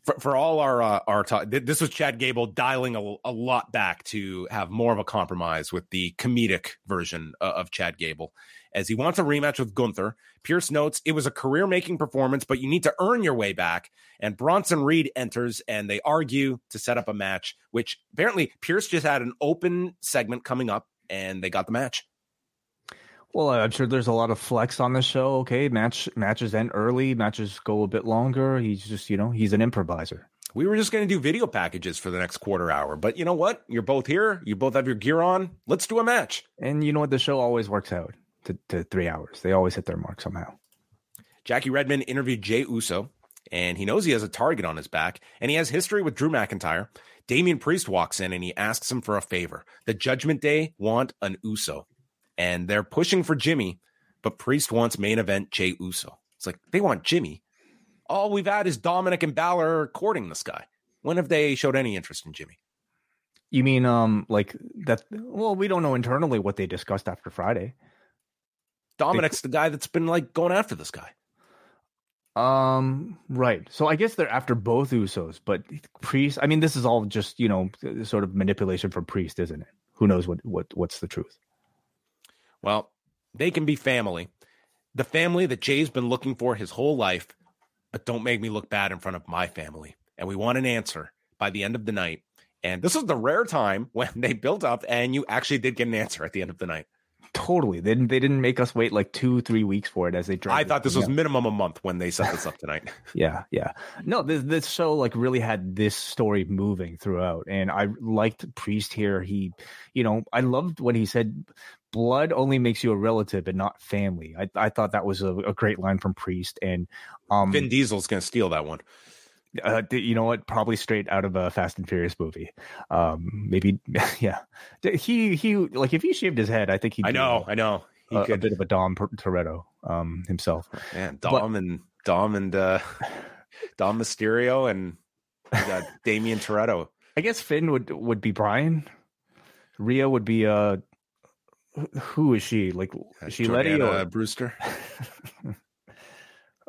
[SPEAKER 4] for for all our uh, our talk, this was Chad Gable dialing a, a lot back to have more of a compromise with the comedic version of, of Chad Gable, as he wants a rematch with Gunther. Pearce notes it was a career making performance, but you need to earn your way back. And Bronson Reed enters and they argue to set up a match, which apparently Pearce just had an open segment coming up and they got the match.
[SPEAKER 1] Well, I'm sure there's a lot of flex on the show. Okay, match matches end early, matches go a bit longer. He's just, you know, he's an improviser.
[SPEAKER 4] We were just going to do video packages for the next quarter hour, but you know what? You're both here. You both have your gear on. Let's do a match.
[SPEAKER 1] And you know what? The show always works out to, to three hours. They always hit their mark somehow.
[SPEAKER 4] Jackie Redmond interviewed Jey Uso, and he knows he has a target on his back, and he has history with Drew McIntyre. Damian Priest walks in and he asks him for a favor. The Judgment Day want an Uso, and they're pushing for Jimmy, but Priest wants main event Jey Uso. It's like they want Jimmy. All we've had is Dominik and Balor courting this guy. When have they showed any interest in Jimmy?
[SPEAKER 1] You mean um like that? Well, we don't know internally what they discussed after Friday.
[SPEAKER 4] Dominik's they, the guy that's been like going after this guy.
[SPEAKER 1] Um, right. So I guess they're after both Usos, but Priest. I mean, this is all just you know sort of manipulation from Priest, isn't it? Who knows what what what's the truth?
[SPEAKER 4] Well, they can be family, the family that Jey's been looking for his whole life. But don't make me look bad in front of my family. And we want an answer by the end of the night. And this is the rare time when they built up and you actually did get an answer at the end of the night.
[SPEAKER 1] Totally. They didn't, they didn't make us wait like two, three weeks for it as they
[SPEAKER 4] I thought this was minimum a month when they set this up tonight.
[SPEAKER 1] yeah. Yeah. No, this, this show like really had this story moving throughout. And I liked Priest here. He, you know, I loved when he said, blood only makes you a relative and not family. I, I thought that was a, a great line from Priest. And um,
[SPEAKER 4] Vin Diesel's going to steal that one
[SPEAKER 1] uh, you know what? Probably straight out of a Fast and Furious movie. Um, maybe, yeah. He he, like if he shaved his head, I think he.
[SPEAKER 4] I know, I know.
[SPEAKER 1] He a, could, a bit of a Dom Toretto um, himself.
[SPEAKER 4] Man, Dom but, and Dom and uh, Dom Mysterio and got Damien Toretto.
[SPEAKER 1] I guess Finn would would be Brian. Rhea would be uh who is she? Like is she Letty or
[SPEAKER 4] Brewster?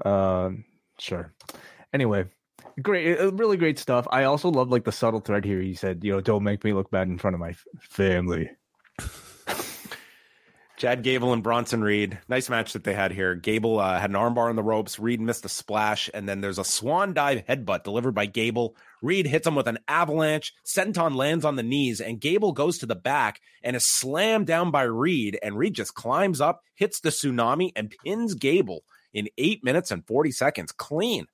[SPEAKER 1] uh, sure. Anyway, great, uh, really great stuff. I also love like the subtle thread here. He said, you know, don't make me look bad in front of my family.
[SPEAKER 4] Chad Gable and Bronson Reed. Nice match that they had here. Gable uh, had an armbar on the ropes. Reed missed a splash, and then there's a swan dive headbutt delivered by Gable. Reed hits him with an avalanche. Senton lands on the knees, and Gable goes to the back and is slammed down by Reed. And Reed just climbs up, hits the tsunami, and pins Gable in eight minutes and 40 seconds. Clean.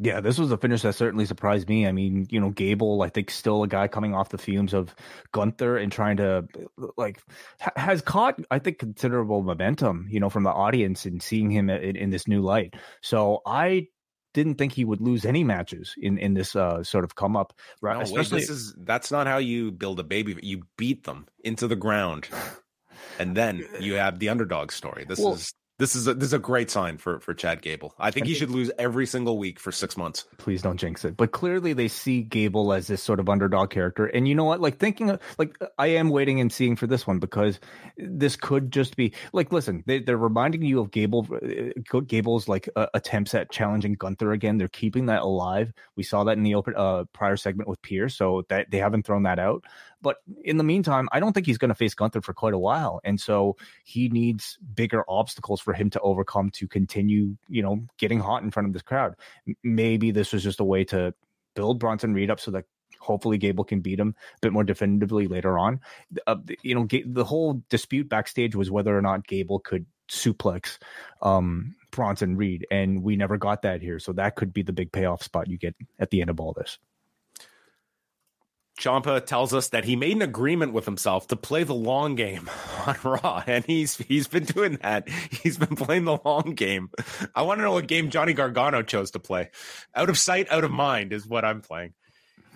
[SPEAKER 1] Yeah, this was a finish that certainly surprised me. I mean, you know, Gable, I think, still a guy coming off the fumes of Gunther and trying to, like, ha- has caught, I think, considerable momentum, you know, from the audience and seeing him in, in this new light. So I didn't think he would lose any matches in in this uh, sort of come up.
[SPEAKER 4] No, Especially, wait, this is that's not how you build a baby. You beat them into the ground, and then you have the underdog story. This well, is this is a, this is a great sign for for Chad Gable. I think he should lose every single week for six months.
[SPEAKER 1] Please don't jinx it. But clearly, they see Gable as this sort of underdog character. And you know what? Like thinking, of, like I am waiting and seeing for this one because this could just be like, listen, they, are reminding you of Gable, uh, Gable's like uh, attempts at challenging Gunther again. They're keeping that alive. We saw that in the open uh, prior segment with Pearce, so that they haven't thrown that out. But in the meantime, I don't think he's going to face Gunther for quite a while. And so he needs bigger obstacles for him to overcome to continue, you know, getting hot in front of this crowd. Maybe this was just a way to build Bronson Reed up so that hopefully Gable can beat him a bit more definitively later on. Uh, you know, the whole dispute backstage was whether or not Gable could suplex um, Bronson Reed, and we never got that here. So that could be the big payoff spot you get at the end of all this.
[SPEAKER 4] Ciampa tells us that he made an agreement with himself to play the long game on Raw, and he's he's been doing that. He's been playing the long game. I want to know what game Johnny Gargano chose to play. Out of sight, out of mind is what I'm playing.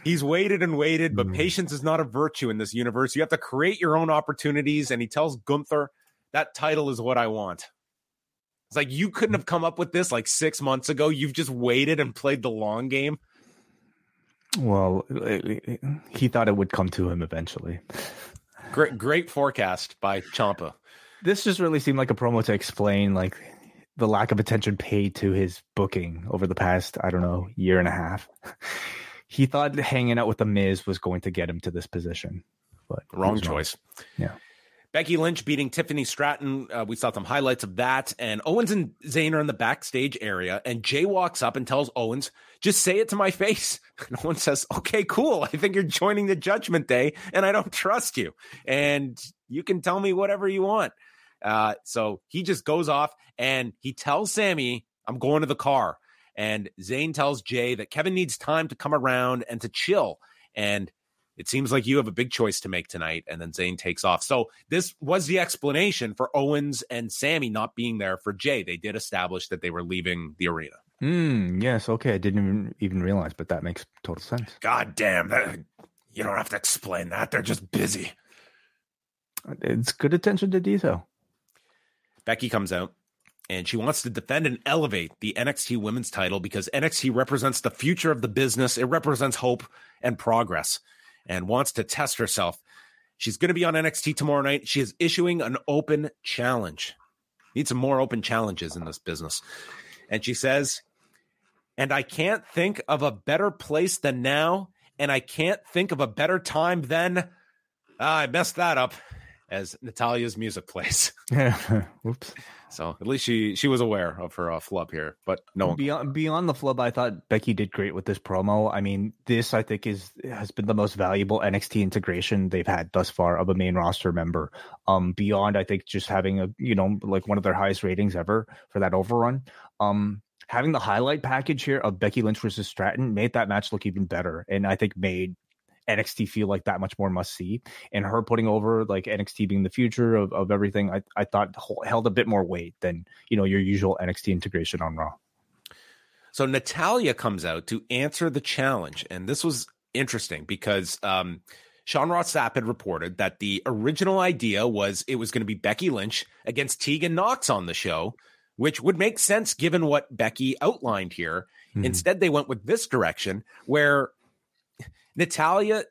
[SPEAKER 4] He's waited and waited, but mm. patience is not a virtue in this universe. You have to create your own opportunities. And he tells Gunther, that title is what I want. It's like you couldn't have come up with this like six months ago. You've just waited and played the long game.
[SPEAKER 1] Well, he thought it would come to him eventually.
[SPEAKER 4] Great, great forecast by Ciampa.
[SPEAKER 1] This just really seemed like a promo to explain like the lack of attention paid to his booking over the past, I don't know, year and a half. he thought hanging out with the Miz was going to get him to this position, but
[SPEAKER 4] wrong choice.
[SPEAKER 1] Wrong. Yeah.
[SPEAKER 4] Becky Lynch beating Tiffany Stratton. Uh, we saw some highlights of that. And Owens and Zayn are in the backstage area. And Jey walks up and tells Owens, just say it to my face. And Owens says, okay, cool. I think you're joining the judgment day and I don't trust you. And you can tell me whatever you want. Uh, so he just goes off and he tells Sami, I'm going to the car. And Zayn tells Jey that Kevin needs time to come around and to chill. And it seems like you have a big choice to make tonight. And then Zayn takes off. So this was the explanation for Owens and Sami not being there for Jey. They did establish that they were leaving the arena.
[SPEAKER 1] Mm, yes. Okay. I didn't even, even realize, but that makes total sense.
[SPEAKER 4] God damn. That, you don't have to explain that. They're just busy.
[SPEAKER 1] It's good attention to detail.
[SPEAKER 4] Becky comes out and she wants to defend and elevate the NXT women's title because NXT represents the future of the business. It represents hope and progress and wants to test herself. She's going to be on NXT tomorrow night. She is issuing an open challenge. Need some more open challenges in this business. And she says, and I can't think of a better place than now. And I can't think of a better time than. Ah, I messed that up as Natalya's music plays.
[SPEAKER 1] Yeah. Whoops.
[SPEAKER 4] So at least she she was aware of her uh, flub here, but no one...
[SPEAKER 1] beyond beyond the flub. I thought Becky did great with this promo. I mean, this I think is has been the most valuable NXT integration they've had thus far of a main roster member. Um, beyond I think just having a you know like one of their highest ratings ever for that overrun. Um, having the highlight package here of Becky Lynch versus Stratton made that match look even better, and I think made NXT feel like that much more must see. And her putting over like NXT being the future of, of everything, I, I thought held a bit more weight than, you know, your usual NXT integration on Raw.
[SPEAKER 4] So Natalya comes out to answer the challenge. And this was interesting because um, Sean Ross Sapp had reported that the original idea was it was going to be Becky Lynch against Tegan Knox on the show, which would make sense given what Becky outlined here. Hmm. Instead, they went with this direction where Natalya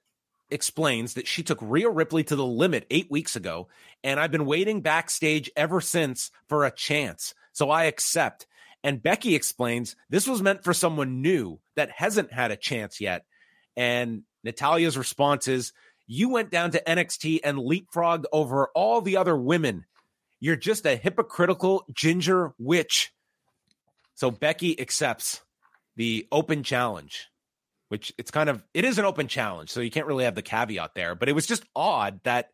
[SPEAKER 4] explains that she took Rhea Ripley to the limit eight weeks ago, and I've been waiting backstage ever since for a chance. So I accept. And Becky explains this was meant for someone new that hasn't had a chance yet. And Natalya's response is, You went down to NXT and leapfrogged over all the other women. You're just a hypocritical ginger witch. So Becky accepts the open challenge, which it's kind of it is an open challenge, so you can't really have the caveat there. But it was just odd that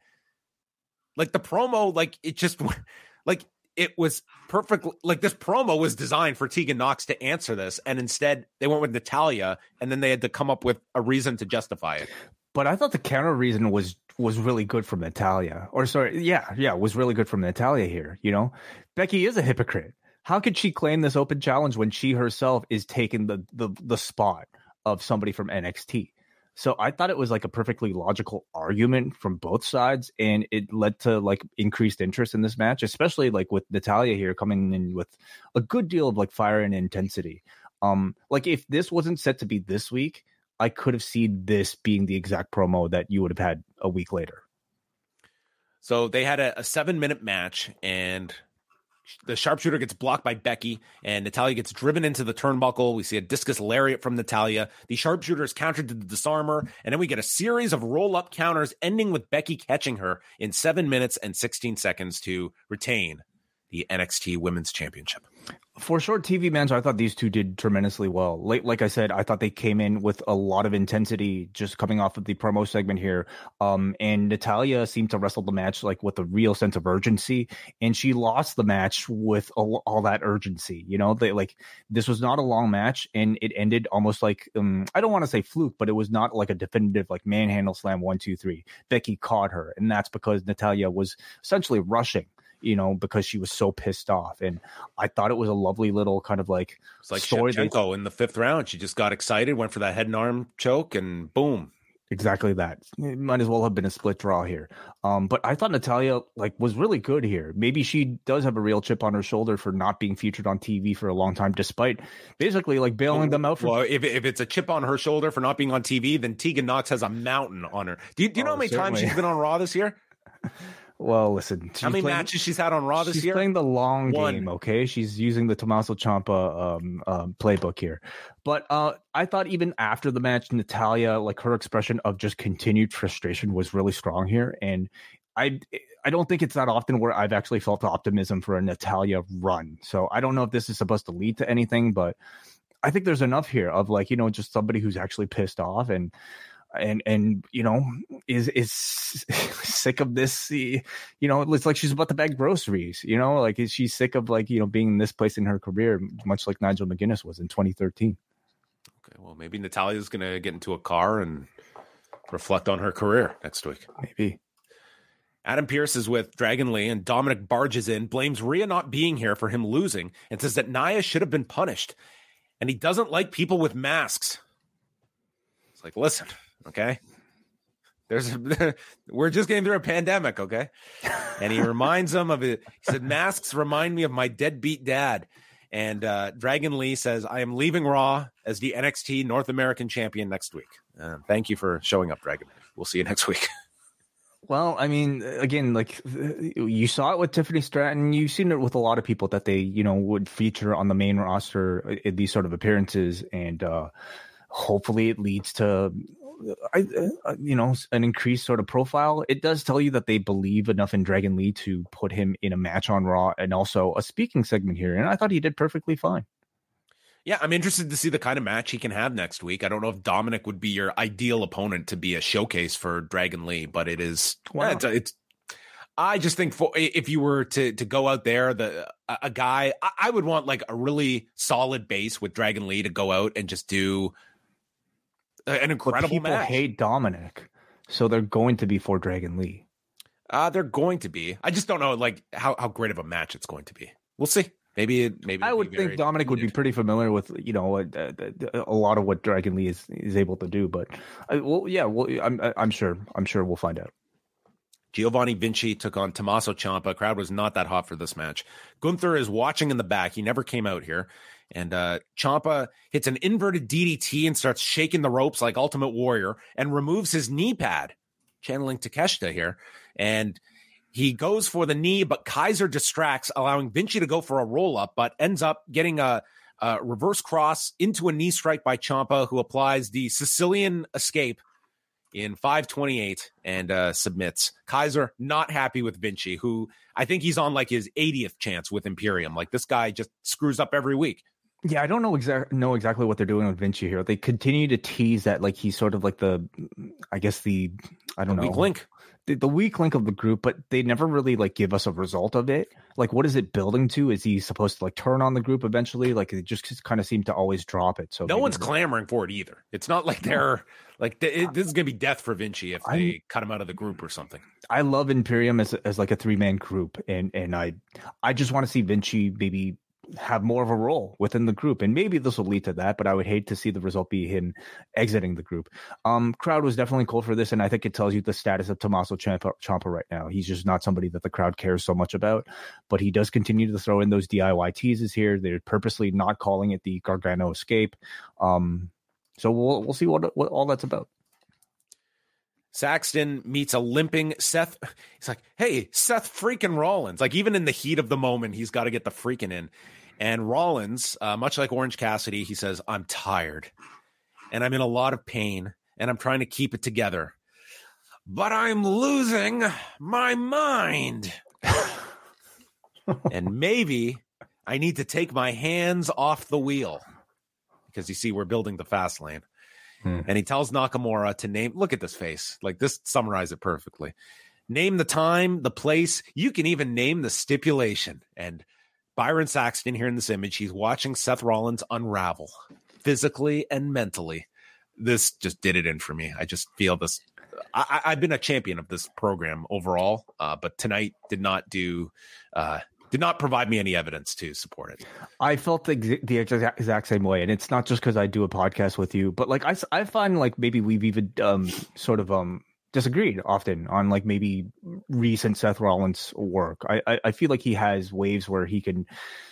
[SPEAKER 4] like the promo, like it just like it was perfect. Like this promo was designed for Tegan Knox to answer this, and instead they went with Natalya, and then they had to come up with a reason to justify it.
[SPEAKER 1] But I thought the counter reason was was really good from Natalya, Or sorry, yeah, yeah, was really good from Natalya here. You know, Becky is a hypocrite. How could she claim this open challenge when she herself is taking the the the spot of somebody from NXT? So I thought it was like a perfectly logical argument from both sides, and it led to like increased interest in this match, especially like with Natalya here coming in with a good deal of like fire and intensity. Um, like if this wasn't set to be this week, I could have seen this being the exact promo that you would have had a week later.
[SPEAKER 4] So they had a, a seven minute match, and the sharpshooter gets blocked by Becky, and Natalya gets driven into the turnbuckle. We see a discus lariat from Natalya. The sharpshooter is countered to the disarmer, and then we get a series of roll up counters, ending with Becky catching her in seven minutes and 16 seconds to retain the NXT Women's Championship
[SPEAKER 1] for short TV match, I thought these two did tremendously well. Like, like I said, I thought they came in with a lot of intensity just coming off of the promo segment here. Um, and Natalya seemed to wrestle the match like with a real sense of urgency, and she lost the match with all, all that urgency. You know, they like this was not a long match, and it ended almost like um, I don't want to say fluke, but it was not like a definitive like manhandle slam one two three. Becky caught her, and that's because Natalya was essentially rushing you know, because she was so pissed off. And I thought it was a lovely little kind of like
[SPEAKER 4] it's like story. Shevchenko in the fifth round, she just got excited, went for that head and arm choke, and boom.
[SPEAKER 1] Exactly that. It might as well have been a split draw here. Um, but I thought Natalya like was really good here. Maybe she does have a real chip on her shoulder for not being featured on TV for a long time, despite basically like bailing them out.
[SPEAKER 4] For- well, if, if it's a chip on her shoulder for not being on TV, then Tegan Knox has a mountain on her. Do you, do you oh, know how many certainly. times she's been on Raw this year?
[SPEAKER 1] Well, listen.
[SPEAKER 4] How many playing, matches she's had on Raw this
[SPEAKER 1] she's
[SPEAKER 4] year?
[SPEAKER 1] She's playing the long One. game. Okay, she's using the Tommaso Ciampa um, um, playbook here. But uh, I thought even after the match, Natalya, like her expression of just continued frustration, was really strong here, and I. I don't think it's that often where I've actually felt optimism for a Natalya run. So I don't know if this is supposed to lead to anything, but I think there's enough here of like, you know, just somebody who's actually pissed off and and and you know is is sick of this you know it's like she's about to bag groceries you know like is she sick of like you know being in this place in her career much like nigel mcguinness was in 2013
[SPEAKER 4] okay well maybe natalya's gonna get into a car and reflect on her career next week
[SPEAKER 1] maybe
[SPEAKER 4] Adam Pearce is with Dragon Lee, and Dominik barges in, blames Rhea not being here for him losing, and says that Nia should have been punished. And he doesn't like people with masks. It's like, listen, Okay. There's a, we're just getting through a pandemic, okay? And he reminds them of it. He said, Masks remind me of my deadbeat dad. And uh, Dragon Lee says, I am leaving Raw as the NXT North American champion next week. Uh, thank you for showing up, Dragon. We'll see you next week.
[SPEAKER 1] Well, I mean, again, like you saw it with Tiffany Stratton. You've seen it with a lot of people that they, you know, would feature on the main roster in these sort of appearances. And uh, hopefully it leads to I, uh, you know, an increased sort of profile. It does tell you that they believe enough in Dragon Lee to put him in a match on Raw and also a speaking segment here. And I thought he did perfectly fine.
[SPEAKER 4] Yeah, I'm interested to see the kind of match he can have next week. I don't know if Dominik would be your ideal opponent to be a showcase for Dragon Lee, but it is. Wow. It's, it's, I just think for if you were to to go out there, the a, a guy I, I would want like a really solid base with Dragon Lee to go out and just do an incredible
[SPEAKER 1] people
[SPEAKER 4] match.
[SPEAKER 1] hate Dominik, so they're going to be for Dragon Lee.
[SPEAKER 4] Uh, they're going to be. I just don't know like how, how great of a match it's going to be. We'll see. Maybe it, maybe
[SPEAKER 1] I would think Dominik would be pretty familiar with you know a, a, a, lot of what Dragon Lee is is able to do. But uh, well, yeah, well, I'm I'm sure I'm sure we'll find out.
[SPEAKER 4] Giovanni Vinci took on Tommaso Ciampa. Crowd was not that hot for this match. Gunther is watching in the back. He never came out here. And uh, Ciampa hits an inverted DDT and starts shaking the ropes like Ultimate Warrior and removes his knee pad, channeling Takeshita here. And he goes for the knee, but Kaiser distracts, allowing Vinci to go for a roll up, but ends up getting a, a reverse cross into a knee strike by Ciampa, who applies the Sicilian escape in 528 and uh, submits. Kaiser not happy with Vinci, who I think he's on like his 80th chance with Imperium. Like this guy just screws up every week.
[SPEAKER 1] Yeah, I don't know exactly know exactly what they're doing with Vinci here. They continue to tease that like he's sort of like the, I guess the I don't
[SPEAKER 4] The
[SPEAKER 1] know
[SPEAKER 4] weak link.
[SPEAKER 1] the, the weak link of the group, but they never really like give us a result of it. Like, what is it building to? Is he supposed to like turn on the group eventually? Like, it just kind of seem to always drop it. So
[SPEAKER 4] No one's clamoring for it either. It's not like they're like th- it, this is gonna be death for Vinci if
[SPEAKER 1] I'm-
[SPEAKER 4] they cut him out of the group or something.
[SPEAKER 1] I love Imperium as as like a three man group, and and I I just want to see Vinci maybe have more of a role within the group, and maybe this will lead to that. But I would hate to see the result be him exiting the group. Um, crowd was definitely cold for this, and I think it tells you the status of Tommaso Ciampa, Ciampa right now. He's just not somebody that the crowd cares so much about, but he does continue to throw in those DIY teases here. They're purposely not calling it the Gargano escape. Um, so we'll we'll see what what all that's about.
[SPEAKER 4] Saxton meets a limping Seth. He's like, hey, Seth freaking Rollins. Like, even in the heat of the moment, he's got to get the freaking in. And Rollins, uh, much like Orange Cassidy, he says, I'm tired and I'm in a lot of pain and I'm trying to keep it together, but I'm losing my mind. and maybe I need to take my hands off the wheel because you see, we're building the fast lane and he tells Nakamura to name. Look at this face. Like this summarize it perfectly. Name the time, the place. You can even name the stipulation. And Byron Saxton here in this image, he's watching Seth Rollins unravel physically and mentally. This just did it in for me. I just feel this. I, I've been a champion of this program overall, uh, but tonight did not do. Uh, did not provide me any evidence to support it.
[SPEAKER 1] I felt the, the exact, same way, and it's not just because I do a podcast with you, but like I, I find like maybe we've even um sort of um disagreed often on like maybe recent Seth Rollins work. I, I I feel like he has waves where he can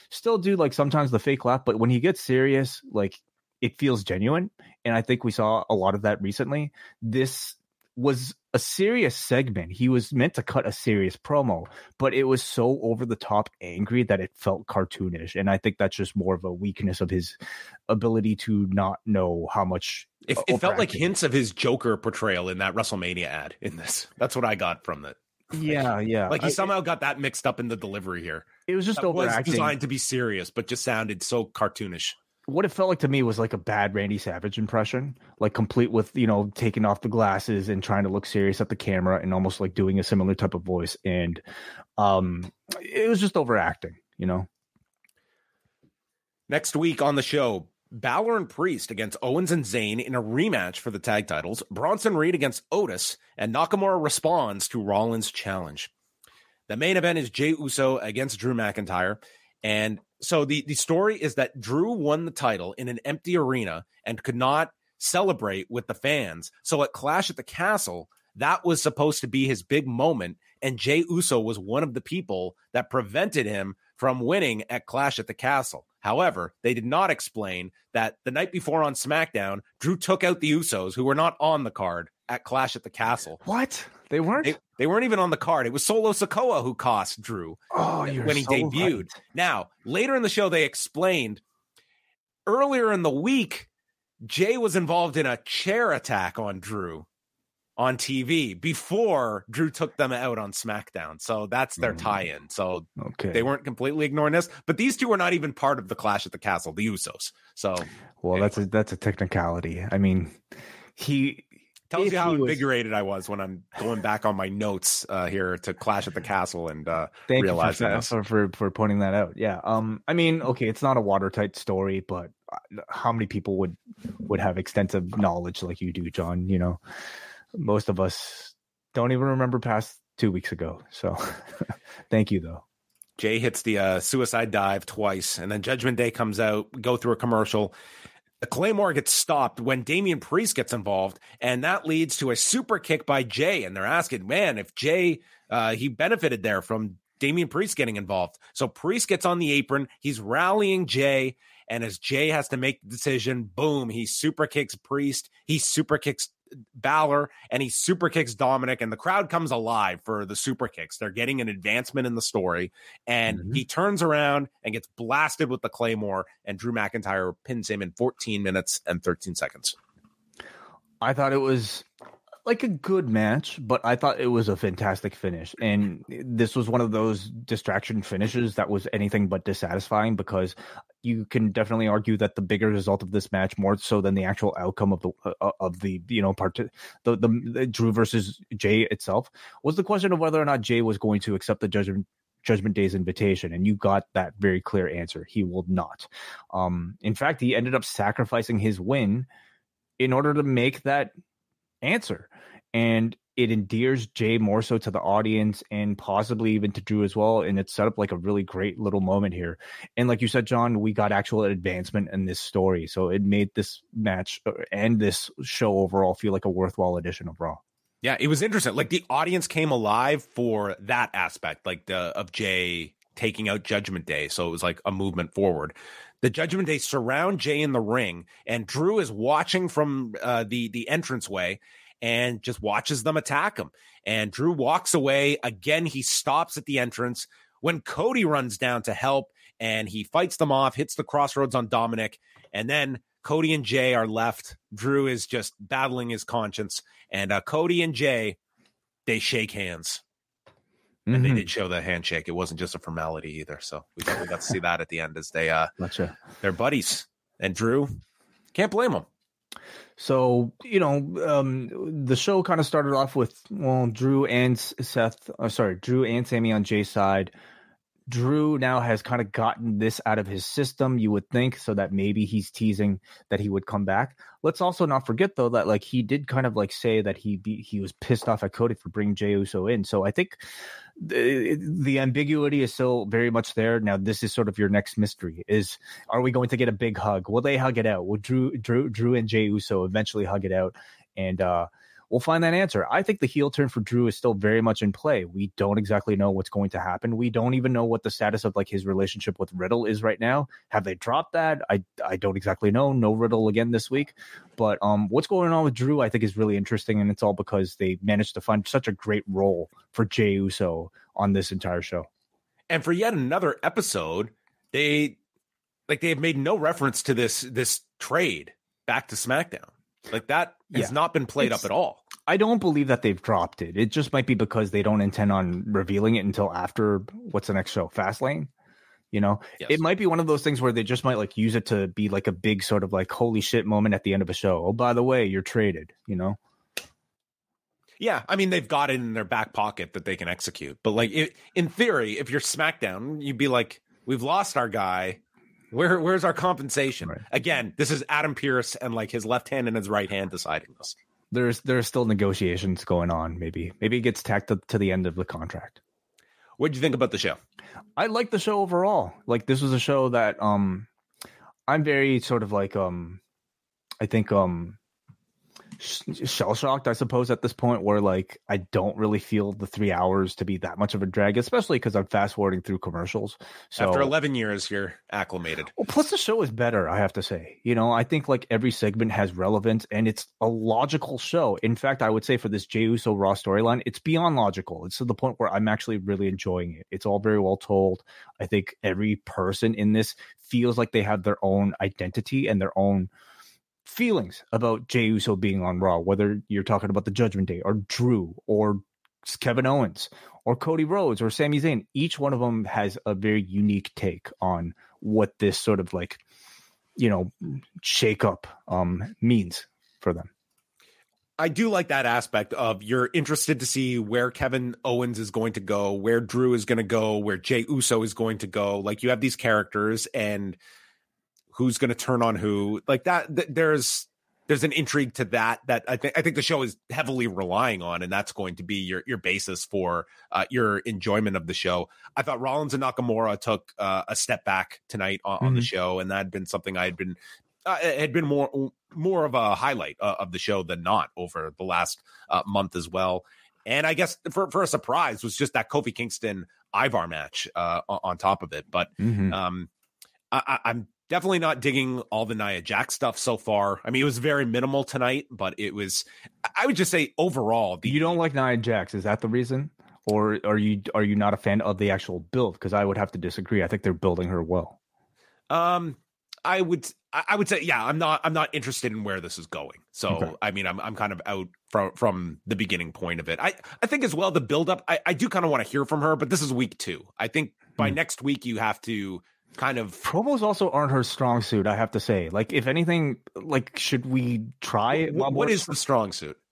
[SPEAKER 1] still do like sometimes the fake laugh, but when he gets serious, like it feels genuine, and I think we saw a lot of that recently. This was a serious segment. He was meant to cut a serious promo, but it was so over the top angry that it felt cartoonish. And I think that's just more of a weakness of his ability to not know how much.
[SPEAKER 4] It, uh, it felt like hints of his Joker portrayal in that WrestleMania ad in this. That's what I got from it.
[SPEAKER 1] Yeah, yeah.
[SPEAKER 4] Like he
[SPEAKER 1] I-
[SPEAKER 4] somehow got that mixed up in the delivery here.
[SPEAKER 1] it was just
[SPEAKER 4] That was
[SPEAKER 1] overacting.
[SPEAKER 4] designed to be serious, but just sounded so cartoonish.
[SPEAKER 1] What it felt like to me was like a bad Randy Savage impression, like complete with you know taking off the glasses and trying to look serious at the camera and almost like doing a similar type of voice, and um, it was just overacting, you know.
[SPEAKER 4] Next week on the show, Balor and Priest against Owens and Zayn in a rematch for the tag titles, Bronson Reed against Otis, and Nakamura responds to Rollins' challenge. The main event is Jey Uso against Drew McIntyre. And so the, the story is that Drew won the title in an empty arena and could not celebrate with the fans. So at Clash at the Castle, that was supposed to be his big moment. And Jey Uso was one of the people that prevented him from winning at Clash at the Castle. However, they did not explain that the night before on SmackDown, Drew took out the Usos, who were not on the card at Clash at the Castle.
[SPEAKER 1] What they weren't?
[SPEAKER 4] They, they weren't even on the card. It was Solo Sikoa who cost Drew
[SPEAKER 1] oh, you're
[SPEAKER 4] when he
[SPEAKER 1] so
[SPEAKER 4] debuted.
[SPEAKER 1] right.
[SPEAKER 4] Now, later in the show, they explained earlier in the week, Jey was involved in a chair attack on Drew on TV before Drew took them out on SmackDown. So that's their
[SPEAKER 1] Mm.
[SPEAKER 4] tie in. So
[SPEAKER 1] Okay.
[SPEAKER 4] they weren't completely ignoring this, but these two were not even part of the Clash at the Castle, the Usos. So
[SPEAKER 1] well, that's a that's a technicality. I mean, he
[SPEAKER 4] tells you how
[SPEAKER 1] he was-
[SPEAKER 4] invigorated I was when I'm going back on my notes uh, here to Clash at the Castle and uh,
[SPEAKER 1] Thank
[SPEAKER 4] realizing
[SPEAKER 1] you for, for, for pointing that out. Yeah. Um. I mean, okay, it's not a watertight story, but uh, how many people would would have extensive knowledge like you do, John? You know, most of us don't even remember past two weeks ago. So, thank you, though.
[SPEAKER 4] Jey hits the uh, suicide dive twice, and then Judgment Day comes out, go through a commercial. The Claymore gets stopped when Damian Priest gets involved, and that leads to a super kick by Jey. And they're asking, man, if Jey, uh, he benefited there from Damian Priest getting involved. So Priest gets on the apron, he's rallying Jey, and as Jey has to make the decision, boom, he super kicks Priest, he super kicks Balor, and he super kicks Dominik, and the crowd comes alive for the super kicks. They're getting an advancement in the story, and
[SPEAKER 1] Mhm.
[SPEAKER 4] he turns around and gets blasted with the Claymore, and Drew McIntyre pins him in 14 minutes and 13 seconds.
[SPEAKER 1] I thought it was like a good match, but I thought it was a fantastic finish. And this was one of those distraction finishes that was anything but dissatisfying because you can definitely argue that the bigger result of this match, more so than the actual outcome of the uh, uh of the you know part the, the the Drew versus Jey itself, was the question of whether or not Jey was going to accept the judgment Judgment Day's invitation, and you got that very clear answer. He will not. Um, in fact, he ended up sacrificing his win in order to make that answer. And it endears Jey more so to the audience and possibly even to Drew as well. And it set up like a really great little moment here. And like you said, John, we got actual advancement in this story. So it made this match uh, and this show overall feel like a worthwhile edition of Raw.
[SPEAKER 4] Yeah, it was interesting. Like the audience came alive for that aspect, like the of Jey taking out Judgment Day. So it was like a movement forward. The Judgment Day surround Jey in the ring, and Drew is watching from uh, the the entranceway and just watches them attack him. And Drew walks away. Again, he stops at the entrance when Cody runs down to help and he fights them off, hits the crossroads on Dominik. And then Cody and Jey are left. Drew is just battling his conscience. And uh, Cody and Jey, they shake hands. And mm-hmm. they did show the handshake. It wasn't just a formality either. So we got, we got to see that at the end as they uh gotcha. they're buddies. And Drew, can't blame him.
[SPEAKER 1] So you know, um, the show kind of started off with well, Drew and Seth. Uh, sorry, Drew and Sami on Jey's side. Drew now has kind of gotten this out of his system, you would think, so that maybe he's teasing that he would come back. Let's also not forget though that like he did kind of like say that he be, he was pissed off at Cody for bringing Jey Uso in. So I think the, the ambiguity is still very much there. Now this is sort of your next mystery: is are we going to get a big hug? Will they hug it out? Will Drew Drew Drew and Jey Uso eventually hug it out? And uh we'll find that answer. I think the heel turn for Drew is still very much in play. We don't exactly know what's going to happen. We don't even know what the status of like his relationship with Riddle is right now. Have they dropped that? I I don't exactly know. No Riddle again this week. But um what's going on with Drew I think is really interesting and it's all because they managed to find such a great role for Jey Uso on this entire show.
[SPEAKER 4] And for yet another episode, they like they have made no reference to this this trade back to SmackDown. Like that has yeah. not been played it's, up at all.
[SPEAKER 1] I don't believe that they've dropped it. It just might be because they don't intend on revealing it until after what's the next show, Fastlane. You know, yes. it might be one of those things where they just might like use it to be like a big sort of like holy shit moment at the end of a show. Oh, by the way, you're traded. You know.
[SPEAKER 4] Yeah, I mean they've got it in their back pocket that they can execute. But like it, in theory, if you're SmackDown, you'd be like, "We've lost our guy. Where where's our compensation? Right. Again, this is Adam Pearce and like his left hand and his right hand deciding this.
[SPEAKER 1] There's there's still negotiations going on. Maybe maybe it gets tacked to, to the end of the contract.
[SPEAKER 4] What do you think about the show?
[SPEAKER 1] I like the show overall. Like this was a show that um I'm very sort of like um I think um shell shocked, I suppose, at this point where like I don't really feel the three hours to be that much of a drag, especially because I'm fast forwarding through commercials. So
[SPEAKER 4] after 11 years, you're acclimated.
[SPEAKER 1] Well, plus the show is better, I have to say. You know, I think like every segment has relevance and it's a logical show. In fact, I would say for this Jey Uso Raw storyline, it's beyond logical. It's to the point where I'm actually really enjoying it. It's all very well told. I think every person in this feels like they have their own identity and their own feelings about Jey Uso being on Raw, whether you're talking about the Judgment Day or Drew or Kevin Owens or Cody Rhodes or Sami Zayn. Each one of them has a very unique take on what this sort of like, you know, shake up um, means for them.
[SPEAKER 4] I do like that aspect of you're interested to see where Kevin Owens is going to go, where Drew is going to go, where Jey Uso is going to go. Like you have these characters and who's going to turn on who like that th- there's there's an intrigue to that that I think I think the show is heavily relying on, and that's going to be your your basis for uh, your enjoyment of the show. I thought Rollins and Nakamura took uh, a step back tonight on, mm-hmm. on, the mm-hmm. show, and that had been something I had been uh, had been more more of a highlight uh, of the show than not over the last uh, month as well. And I guess for for a surprise was just that Kofi Kingston Ivar match uh, on top of it, but mm-hmm. um, I, I'm definitely not digging all the Nia Jax stuff so far. I mean, it was very minimal tonight, but it was. I would just say overall,
[SPEAKER 1] the, you don't like Nia Jax. Is that the reason, or are you are you not a fan of the actual build? Because I would have to disagree. I think they're building her well.
[SPEAKER 4] Um, I would I would say yeah, I'm not I'm not interested in where this is going. So okay. I mean I'm I'm kind of out from from the beginning point of it. I I think as well the build up I, I do kind of want to hear from her, but this is week two. I think by mm. next week you have to kind of
[SPEAKER 1] promos also aren't her strong suit, I have to say. Like if anything, like should we try
[SPEAKER 4] what, what is the strong suit?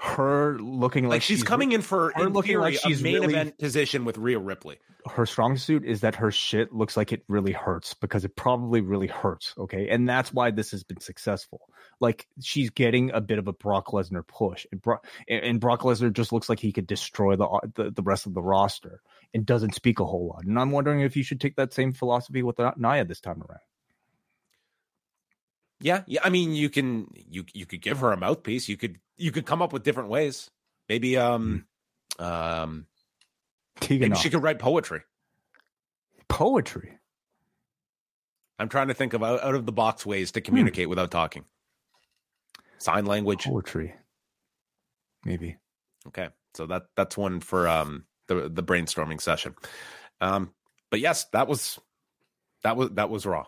[SPEAKER 1] her looking like,
[SPEAKER 4] like she's, she's, coming in for in looking theory, like she's main really, event position with Rhea Ripley.
[SPEAKER 1] Her strong suit is that her shit looks like it really hurts because it probably really hurts. Okay, and that's why this has been successful. Like she's getting a bit of a Brock Lesnar push, and, Bro- and Brock Lesnar just looks like he could destroy the, the the rest of the roster and doesn't speak a whole lot. And I'm wondering if you should take that same philosophy with Nia this time around.
[SPEAKER 4] Yeah, yeah. I mean, you can you you could give her a mouthpiece. You could you could come up with different ways. Maybe um hmm. um maybe she could write poetry.
[SPEAKER 1] Poetry.
[SPEAKER 4] I'm trying to think of out, out of the box ways to hmm. communicate hmm. without talking. Sign language.
[SPEAKER 1] Poetry. Maybe.
[SPEAKER 4] Okay. So that that's one for um the the brainstorming session. Um but yes, that was that was that was raw.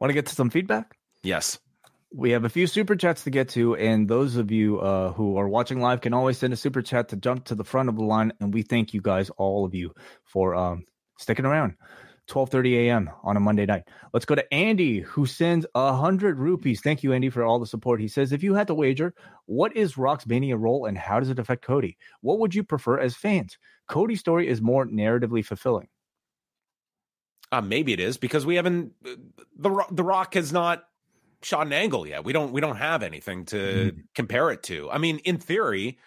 [SPEAKER 1] Want to get to some feedback?
[SPEAKER 4] Yes.
[SPEAKER 1] We have a few super chats to get to, and those of you uh, who are watching live can always send a super chat to jump to the front of the line. And we thank you guys, all of you, for um, sticking around. 12:30 a.m. on a Monday night. Let's go to Andy, who sends a hundred rupees. Thank you, Andy, for all the support. He says, "If you had to wager, what is Rock's Mania role, and how does it affect Cody? What would you prefer as fans? Cody's story is more narratively fulfilling.
[SPEAKER 4] Uh, maybe it is because we haven't the the Rock has not shot an angle yet. We don't we don't have anything to mm. compare it to. I mean, in theory,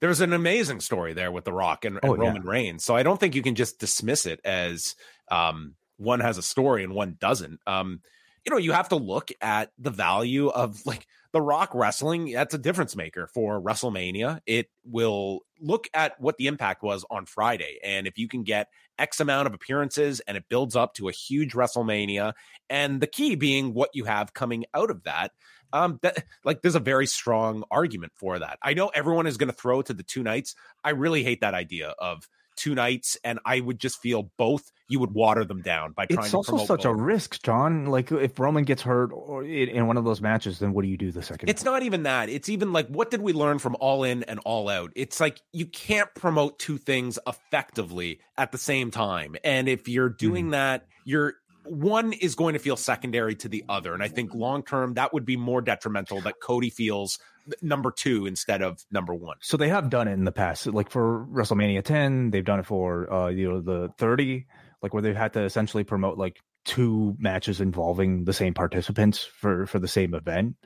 [SPEAKER 4] there's an amazing story there with the Rock and, and oh, Roman yeah. Reigns. So I don't think you can just dismiss it as um, one has a story and one doesn't. Um, you know, you have to look at the value of like the Rock wrestling. That's a difference maker for WrestleMania. It will look at what the impact was on Friday. And if you can get X amount of appearances and it builds up to a huge WrestleMania, and the key being what you have coming out of that, um, that like there's a very strong argument for that. I know everyone is going to throw to the two nights. I really hate that idea of two nights, and I would just feel both. You would water them down by trying.
[SPEAKER 1] It's also such both. a risk, John. Like if Roman gets hurt or in one of those matches, then what do you do the second?
[SPEAKER 4] It's not even that. It's even like what did we learn from All In and All Out? It's like you can't promote two things effectively at the same time, and if you're doing mm. that, you're one is going to feel secondary to the other. And I think long term, that would be more detrimental that Cody feels number two instead of number one.
[SPEAKER 1] So they have done it in the past, like for WrestleMania 10, they've done it for uh, you know the 30, like where they've had to essentially promote like two matches involving the same participants for for the same event.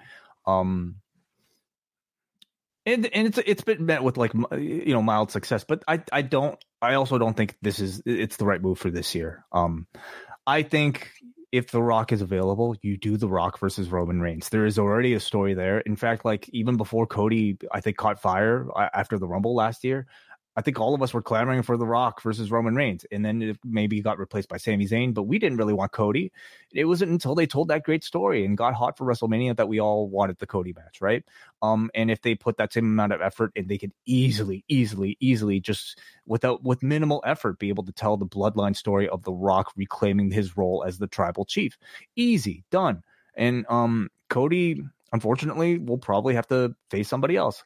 [SPEAKER 1] Um, and and it's it's been met with like you know mild success, but I I don't I also don't think this is it's the right move for this year. Um, I think if The Rock is available, you do The Rock versus Roman Reigns. There is already a story there. In fact, like even before Cody, I think caught fire uh, after the Rumble last year, I think all of us were clamoring for The Rock versus Roman Reigns, and then it maybe got replaced by Sami Zayn. But we didn't really want Cody. It wasn't until they told that great story and got hot for WrestleMania that we all wanted the Cody match, right? Um, and if they put that same amount of effort, and they could easily, easily, easily, just without with minimal effort, be able to tell the bloodline story of The Rock reclaiming his role as the tribal chief, easy done. And um, Cody, unfortunately, will probably have to face somebody else.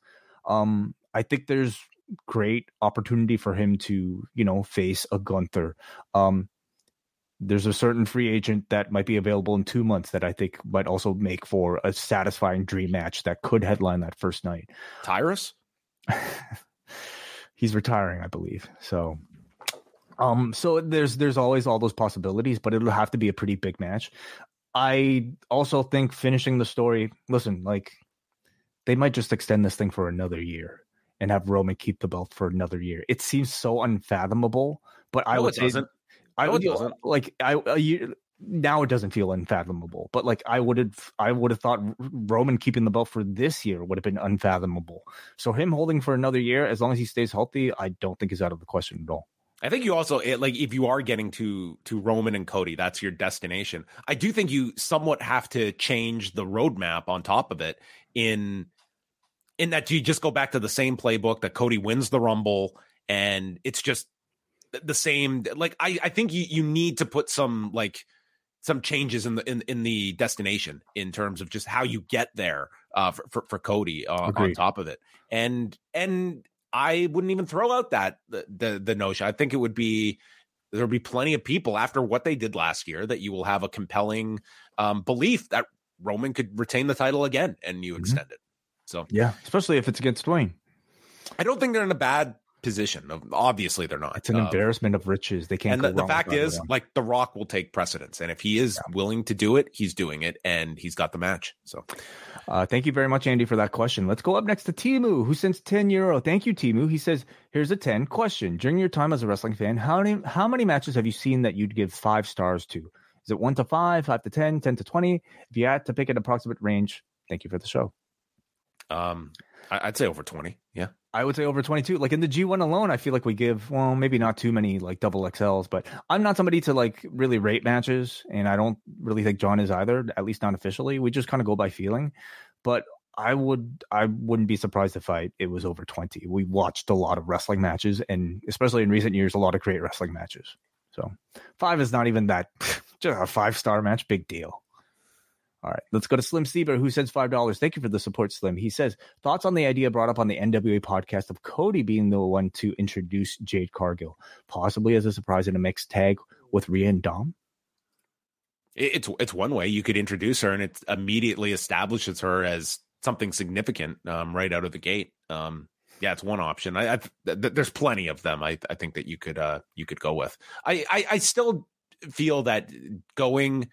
[SPEAKER 1] Um, I think there's great opportunity for him to, you know, face a Gunther. Um, there's a certain free agent that might be available in two months that I think might also make for a satisfying dream match that could headline that first night.
[SPEAKER 4] Tyrus?
[SPEAKER 1] He's retiring, I believe. So um so there's there's always all those possibilities, but it'll have to be a pretty big match. I also think finishing the story, listen, like they might just extend this thing for another year and have Roman keep the belt for another year. It seems so unfathomable, but I would
[SPEAKER 4] it doesn't.
[SPEAKER 1] I would like I a year, now it doesn't feel unfathomable, but like I would have I would have thought Roman keeping the belt for this year would have been unfathomable. So him holding for another year, as long as he stays healthy, I don't think is out of the question at all.
[SPEAKER 4] I think you also like if you are getting to to Roman and Cody, that's your destination. I do think you somewhat have to change the roadmap on top of it in in that you just go back to the same playbook that Cody wins the Rumble and it's just the same. Like I, I think you you need to put some like some changes in the in, in the destination in terms of just how you get there uh, for, for, for Cody uh, on top of it. And and I wouldn't even throw out that the, the the notion. I think it would be there'll be plenty of people after what they did last year that you will have a compelling um, belief that Roman could retain the title again and you mm-hmm. extend it. So
[SPEAKER 1] yeah, especially if it's against Dwayne.
[SPEAKER 4] I don't think they're in a bad position. Obviously, they're not.
[SPEAKER 1] It's an um, embarrassment of riches. They can't.
[SPEAKER 4] And the, the fact is, like, The Rock will take precedence, and if he is yeah. willing to do it, he's doing it, and he's got the match. So,
[SPEAKER 1] uh, thank you very much, Andy, for that question. Let's go up next to Timu, who sends ten euro. Thank you, Timu. He says, "Here's a ten question. During your time as a wrestling fan, how many how many matches have you seen that you'd give five stars to? Is it one to five, five to 10, 10 to twenty? If you had to pick an approximate range, thank you for the show."
[SPEAKER 4] Um, I'd say over twenty. Yeah.
[SPEAKER 1] I would say over 22. Like in the G1 alone, I feel like we give, well, maybe not too many like double XLs, but I'm not somebody to like really rate matches. And I don't really think John is either, at least not officially. We just kind of go by feeling. But I would, I wouldn't be surprised if I, it was over 20. We watched a lot of wrestling matches and especially in recent years, a lot of great wrestling matches. So five is not even that, just a five star match, big deal. All right, let's go to Slim Sieber, who sends five dollars. Thank you for the support, Slim. He says thoughts on the idea brought up on the NWA podcast of Cody being the one to introduce Jade Cargill, possibly as a surprise in a mixed tag with Rhea and Dom.
[SPEAKER 4] It's it's one way you could introduce her, and it immediately establishes her as something significant um, right out of the gate. Um, yeah, it's one option. I, th- there's plenty of them. I, I think that you could uh, you could go with. I, I I still feel that going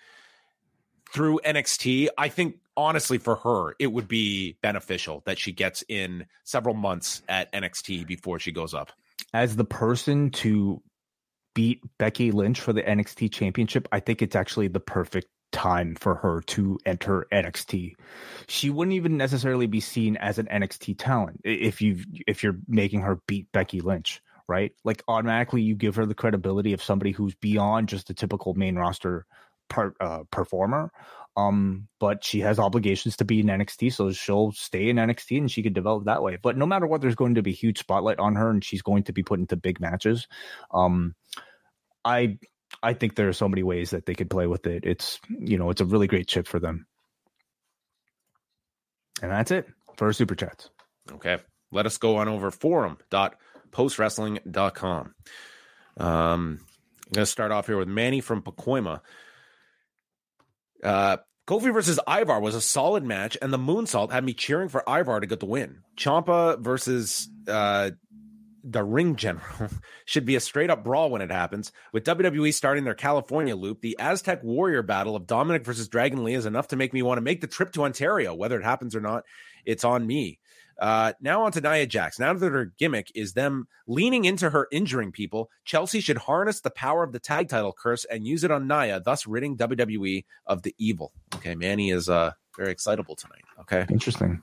[SPEAKER 4] through NXT, I think honestly for her, it would be beneficial that she gets in several months at NXT before she goes up.
[SPEAKER 1] As the person to beat Becky Lynch for the NXT championship, I think it's actually the perfect time for her to enter NXT. She wouldn't even necessarily be seen as an NXT talent if you if you're making her beat Becky Lynch, right? Like automatically you give her the credibility of somebody who's beyond just a typical main roster per, uh, performer. Um, but she has obligations to be in NXT, so she'll stay in NXT and she could develop that way. But no matter what, there's going to be huge spotlight on her, and she's going to be put into big matches. Um, I I think there are so many ways that they could play with it. It's you know it's a really great chip for them. And that's it for super chats.
[SPEAKER 4] Okay. Let us go on over forum.postwrestling.com. Um, I'm going to start off here with Manny from Pacoima. Uh, Kofi versus Ivar was a solid match, and the moonsault had me cheering for Ivar to get the win. Ciampa versus uh, the Ring General should be a straight up brawl when it happens. With WWE starting their California loop, the Aztec Warrior battle of Dominik versus Dragon Lee is enough to make me want to make the trip to Ontario. Whether it happens or not, it's on me. Uh, now on to Nia Jax. Now that her gimmick is them leaning into her injuring people, Chelsea should harness the power of the tag title curse and use it on Nia, thus ridding WWE of the evil. Okay, Manny is uh very excitable tonight. Okay,
[SPEAKER 1] interesting.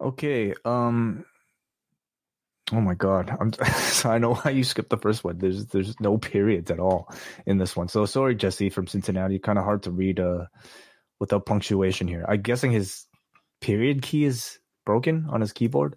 [SPEAKER 1] Okay, um, Oh my god! I'm, so I know why you skipped the first one. There's there's no periods at all in this one. So sorry, Jesse from Cincinnati. Kind of hard to read uh without punctuation here. I'm guessing his period key is broken on his keyboard.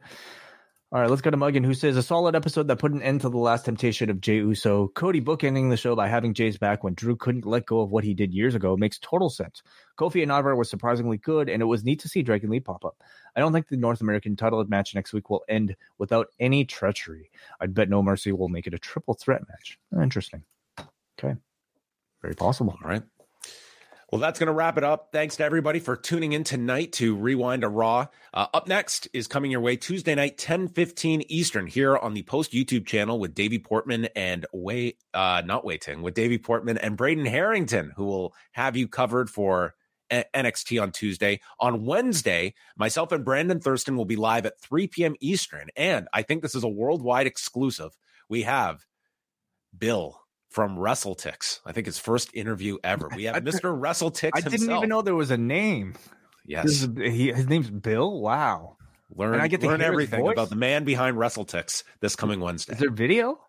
[SPEAKER 1] All right, let's go to Muggin, who says a solid episode that put an end to the last temptation of Jey Uso. Cody bookending the show by having Jey's back when Drew couldn't let go of what he did years ago makes total sense. Kofi and Ivar was surprisingly good, and it was neat to see Dragon Lee pop up. I don't think the North American title match next week will end without any treachery. I'd bet No Mercy will make it a triple threat match. Interesting. Okay. Very possible.
[SPEAKER 4] All right. Well, that's going to wrap it up. Thanks to everybody for tuning in tonight to Rewind-A-Raw. Uh, up next is coming your way Tuesday night, 10 15 Eastern, here on the Post YouTube channel with Davey Portman and Wai, uh, not Wai Ting, with Davey Portman and Braden Harrington, who will have you covered for NXT on Tuesday. On Wednesday, myself and Brandon Thurston will be live at 3 p.m. Eastern. And I think this is a worldwide exclusive. We have Bill from WrestleTix. I think his first interview ever. We have Mr. WrestleTix.
[SPEAKER 1] I didn't even know there was a name.
[SPEAKER 4] Yes,
[SPEAKER 1] is, he, his name's Bill. Wow.
[SPEAKER 4] Learn, and I get to learn everything about the man behind WrestleTix this coming Wednesday.
[SPEAKER 1] Is there video?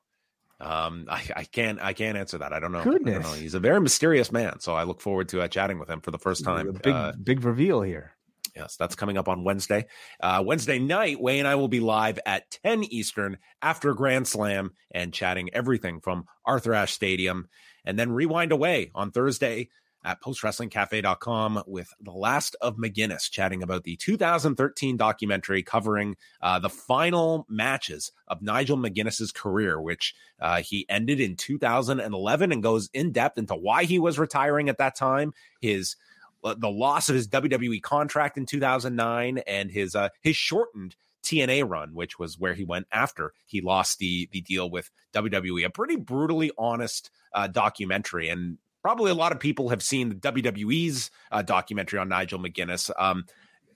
[SPEAKER 4] Um, I, I can't I can't answer that. I don't know.
[SPEAKER 1] Goodness,
[SPEAKER 4] don't know. he's a very mysterious man. So I look forward to uh, chatting with him for the first time. A
[SPEAKER 1] big
[SPEAKER 4] uh,
[SPEAKER 1] big reveal here.
[SPEAKER 4] Yes, that's coming up on Wednesday. Uh, Wednesday night, Wai and I will be live at 10 Eastern after Grand Slam and chatting everything from Arthur Ashe Stadium. And then Rewind-A-Wai on Thursday at postwrestlingcafe.com with the last of McGuinness chatting about the 2013 documentary covering uh, the final matches of Nigel McGuinness's career, which uh, he ended in 2011 and goes in depth into why he was retiring at that time, his the loss of his WWE contract in 2009 and his uh, his shortened TNA run, which was where he went after he lost the the deal with WWE. A pretty brutally honest uh, documentary, and probably a lot of people have seen the WWE's uh, documentary on Nigel McGuinness. Um,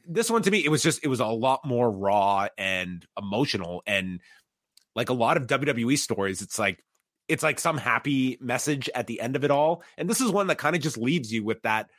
[SPEAKER 4] this one to me, it was just it was a lot more raw and emotional, and like a lot of WWE stories, it's like it's like some happy message at the end of it all, and this is one that kind of just leaves you with that.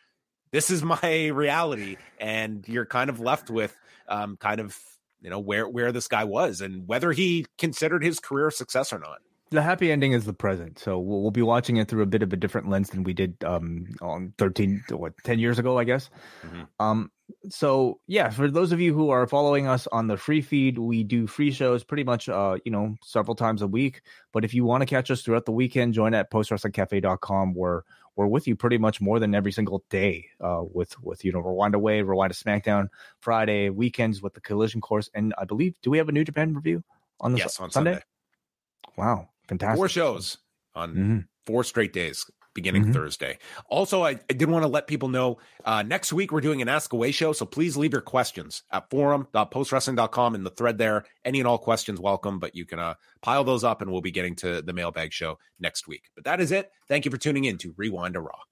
[SPEAKER 4] This is my reality, and you're kind of left with um, kind of you know where where this guy was and whether he considered his career a success or not.
[SPEAKER 1] The happy ending is the present so we'll, we'll, be watching it through a bit of a different lens than we did um on 13 what 10 years ago i guess. Mm-hmm. um so yeah for those of you who are following us on the free feed we do free shows pretty much uh you know several times a week. But if you want to catch us throughout the weekend join at postwrestlingcafe.com where we're with you pretty much more than every single day uh with with you know Rewind-A-Wai rewind to smackdown friday weekends with the collision course and i believe do we have a new japan review on this
[SPEAKER 4] yes, on sunday? sunday
[SPEAKER 1] wow fantastic
[SPEAKER 4] four shows on mm-hmm. four straight days beginning mm-hmm. Thursday. Also, I, I did want to let people know uh, next week we're doing an Ask Away show. So please leave your questions at forum.postwrestling.com in the thread there. Any and all questions welcome, but you can uh, pile those up and we'll be getting to the mailbag show next week. But that is it. Thank you for tuning in to Rewind-A-Raw.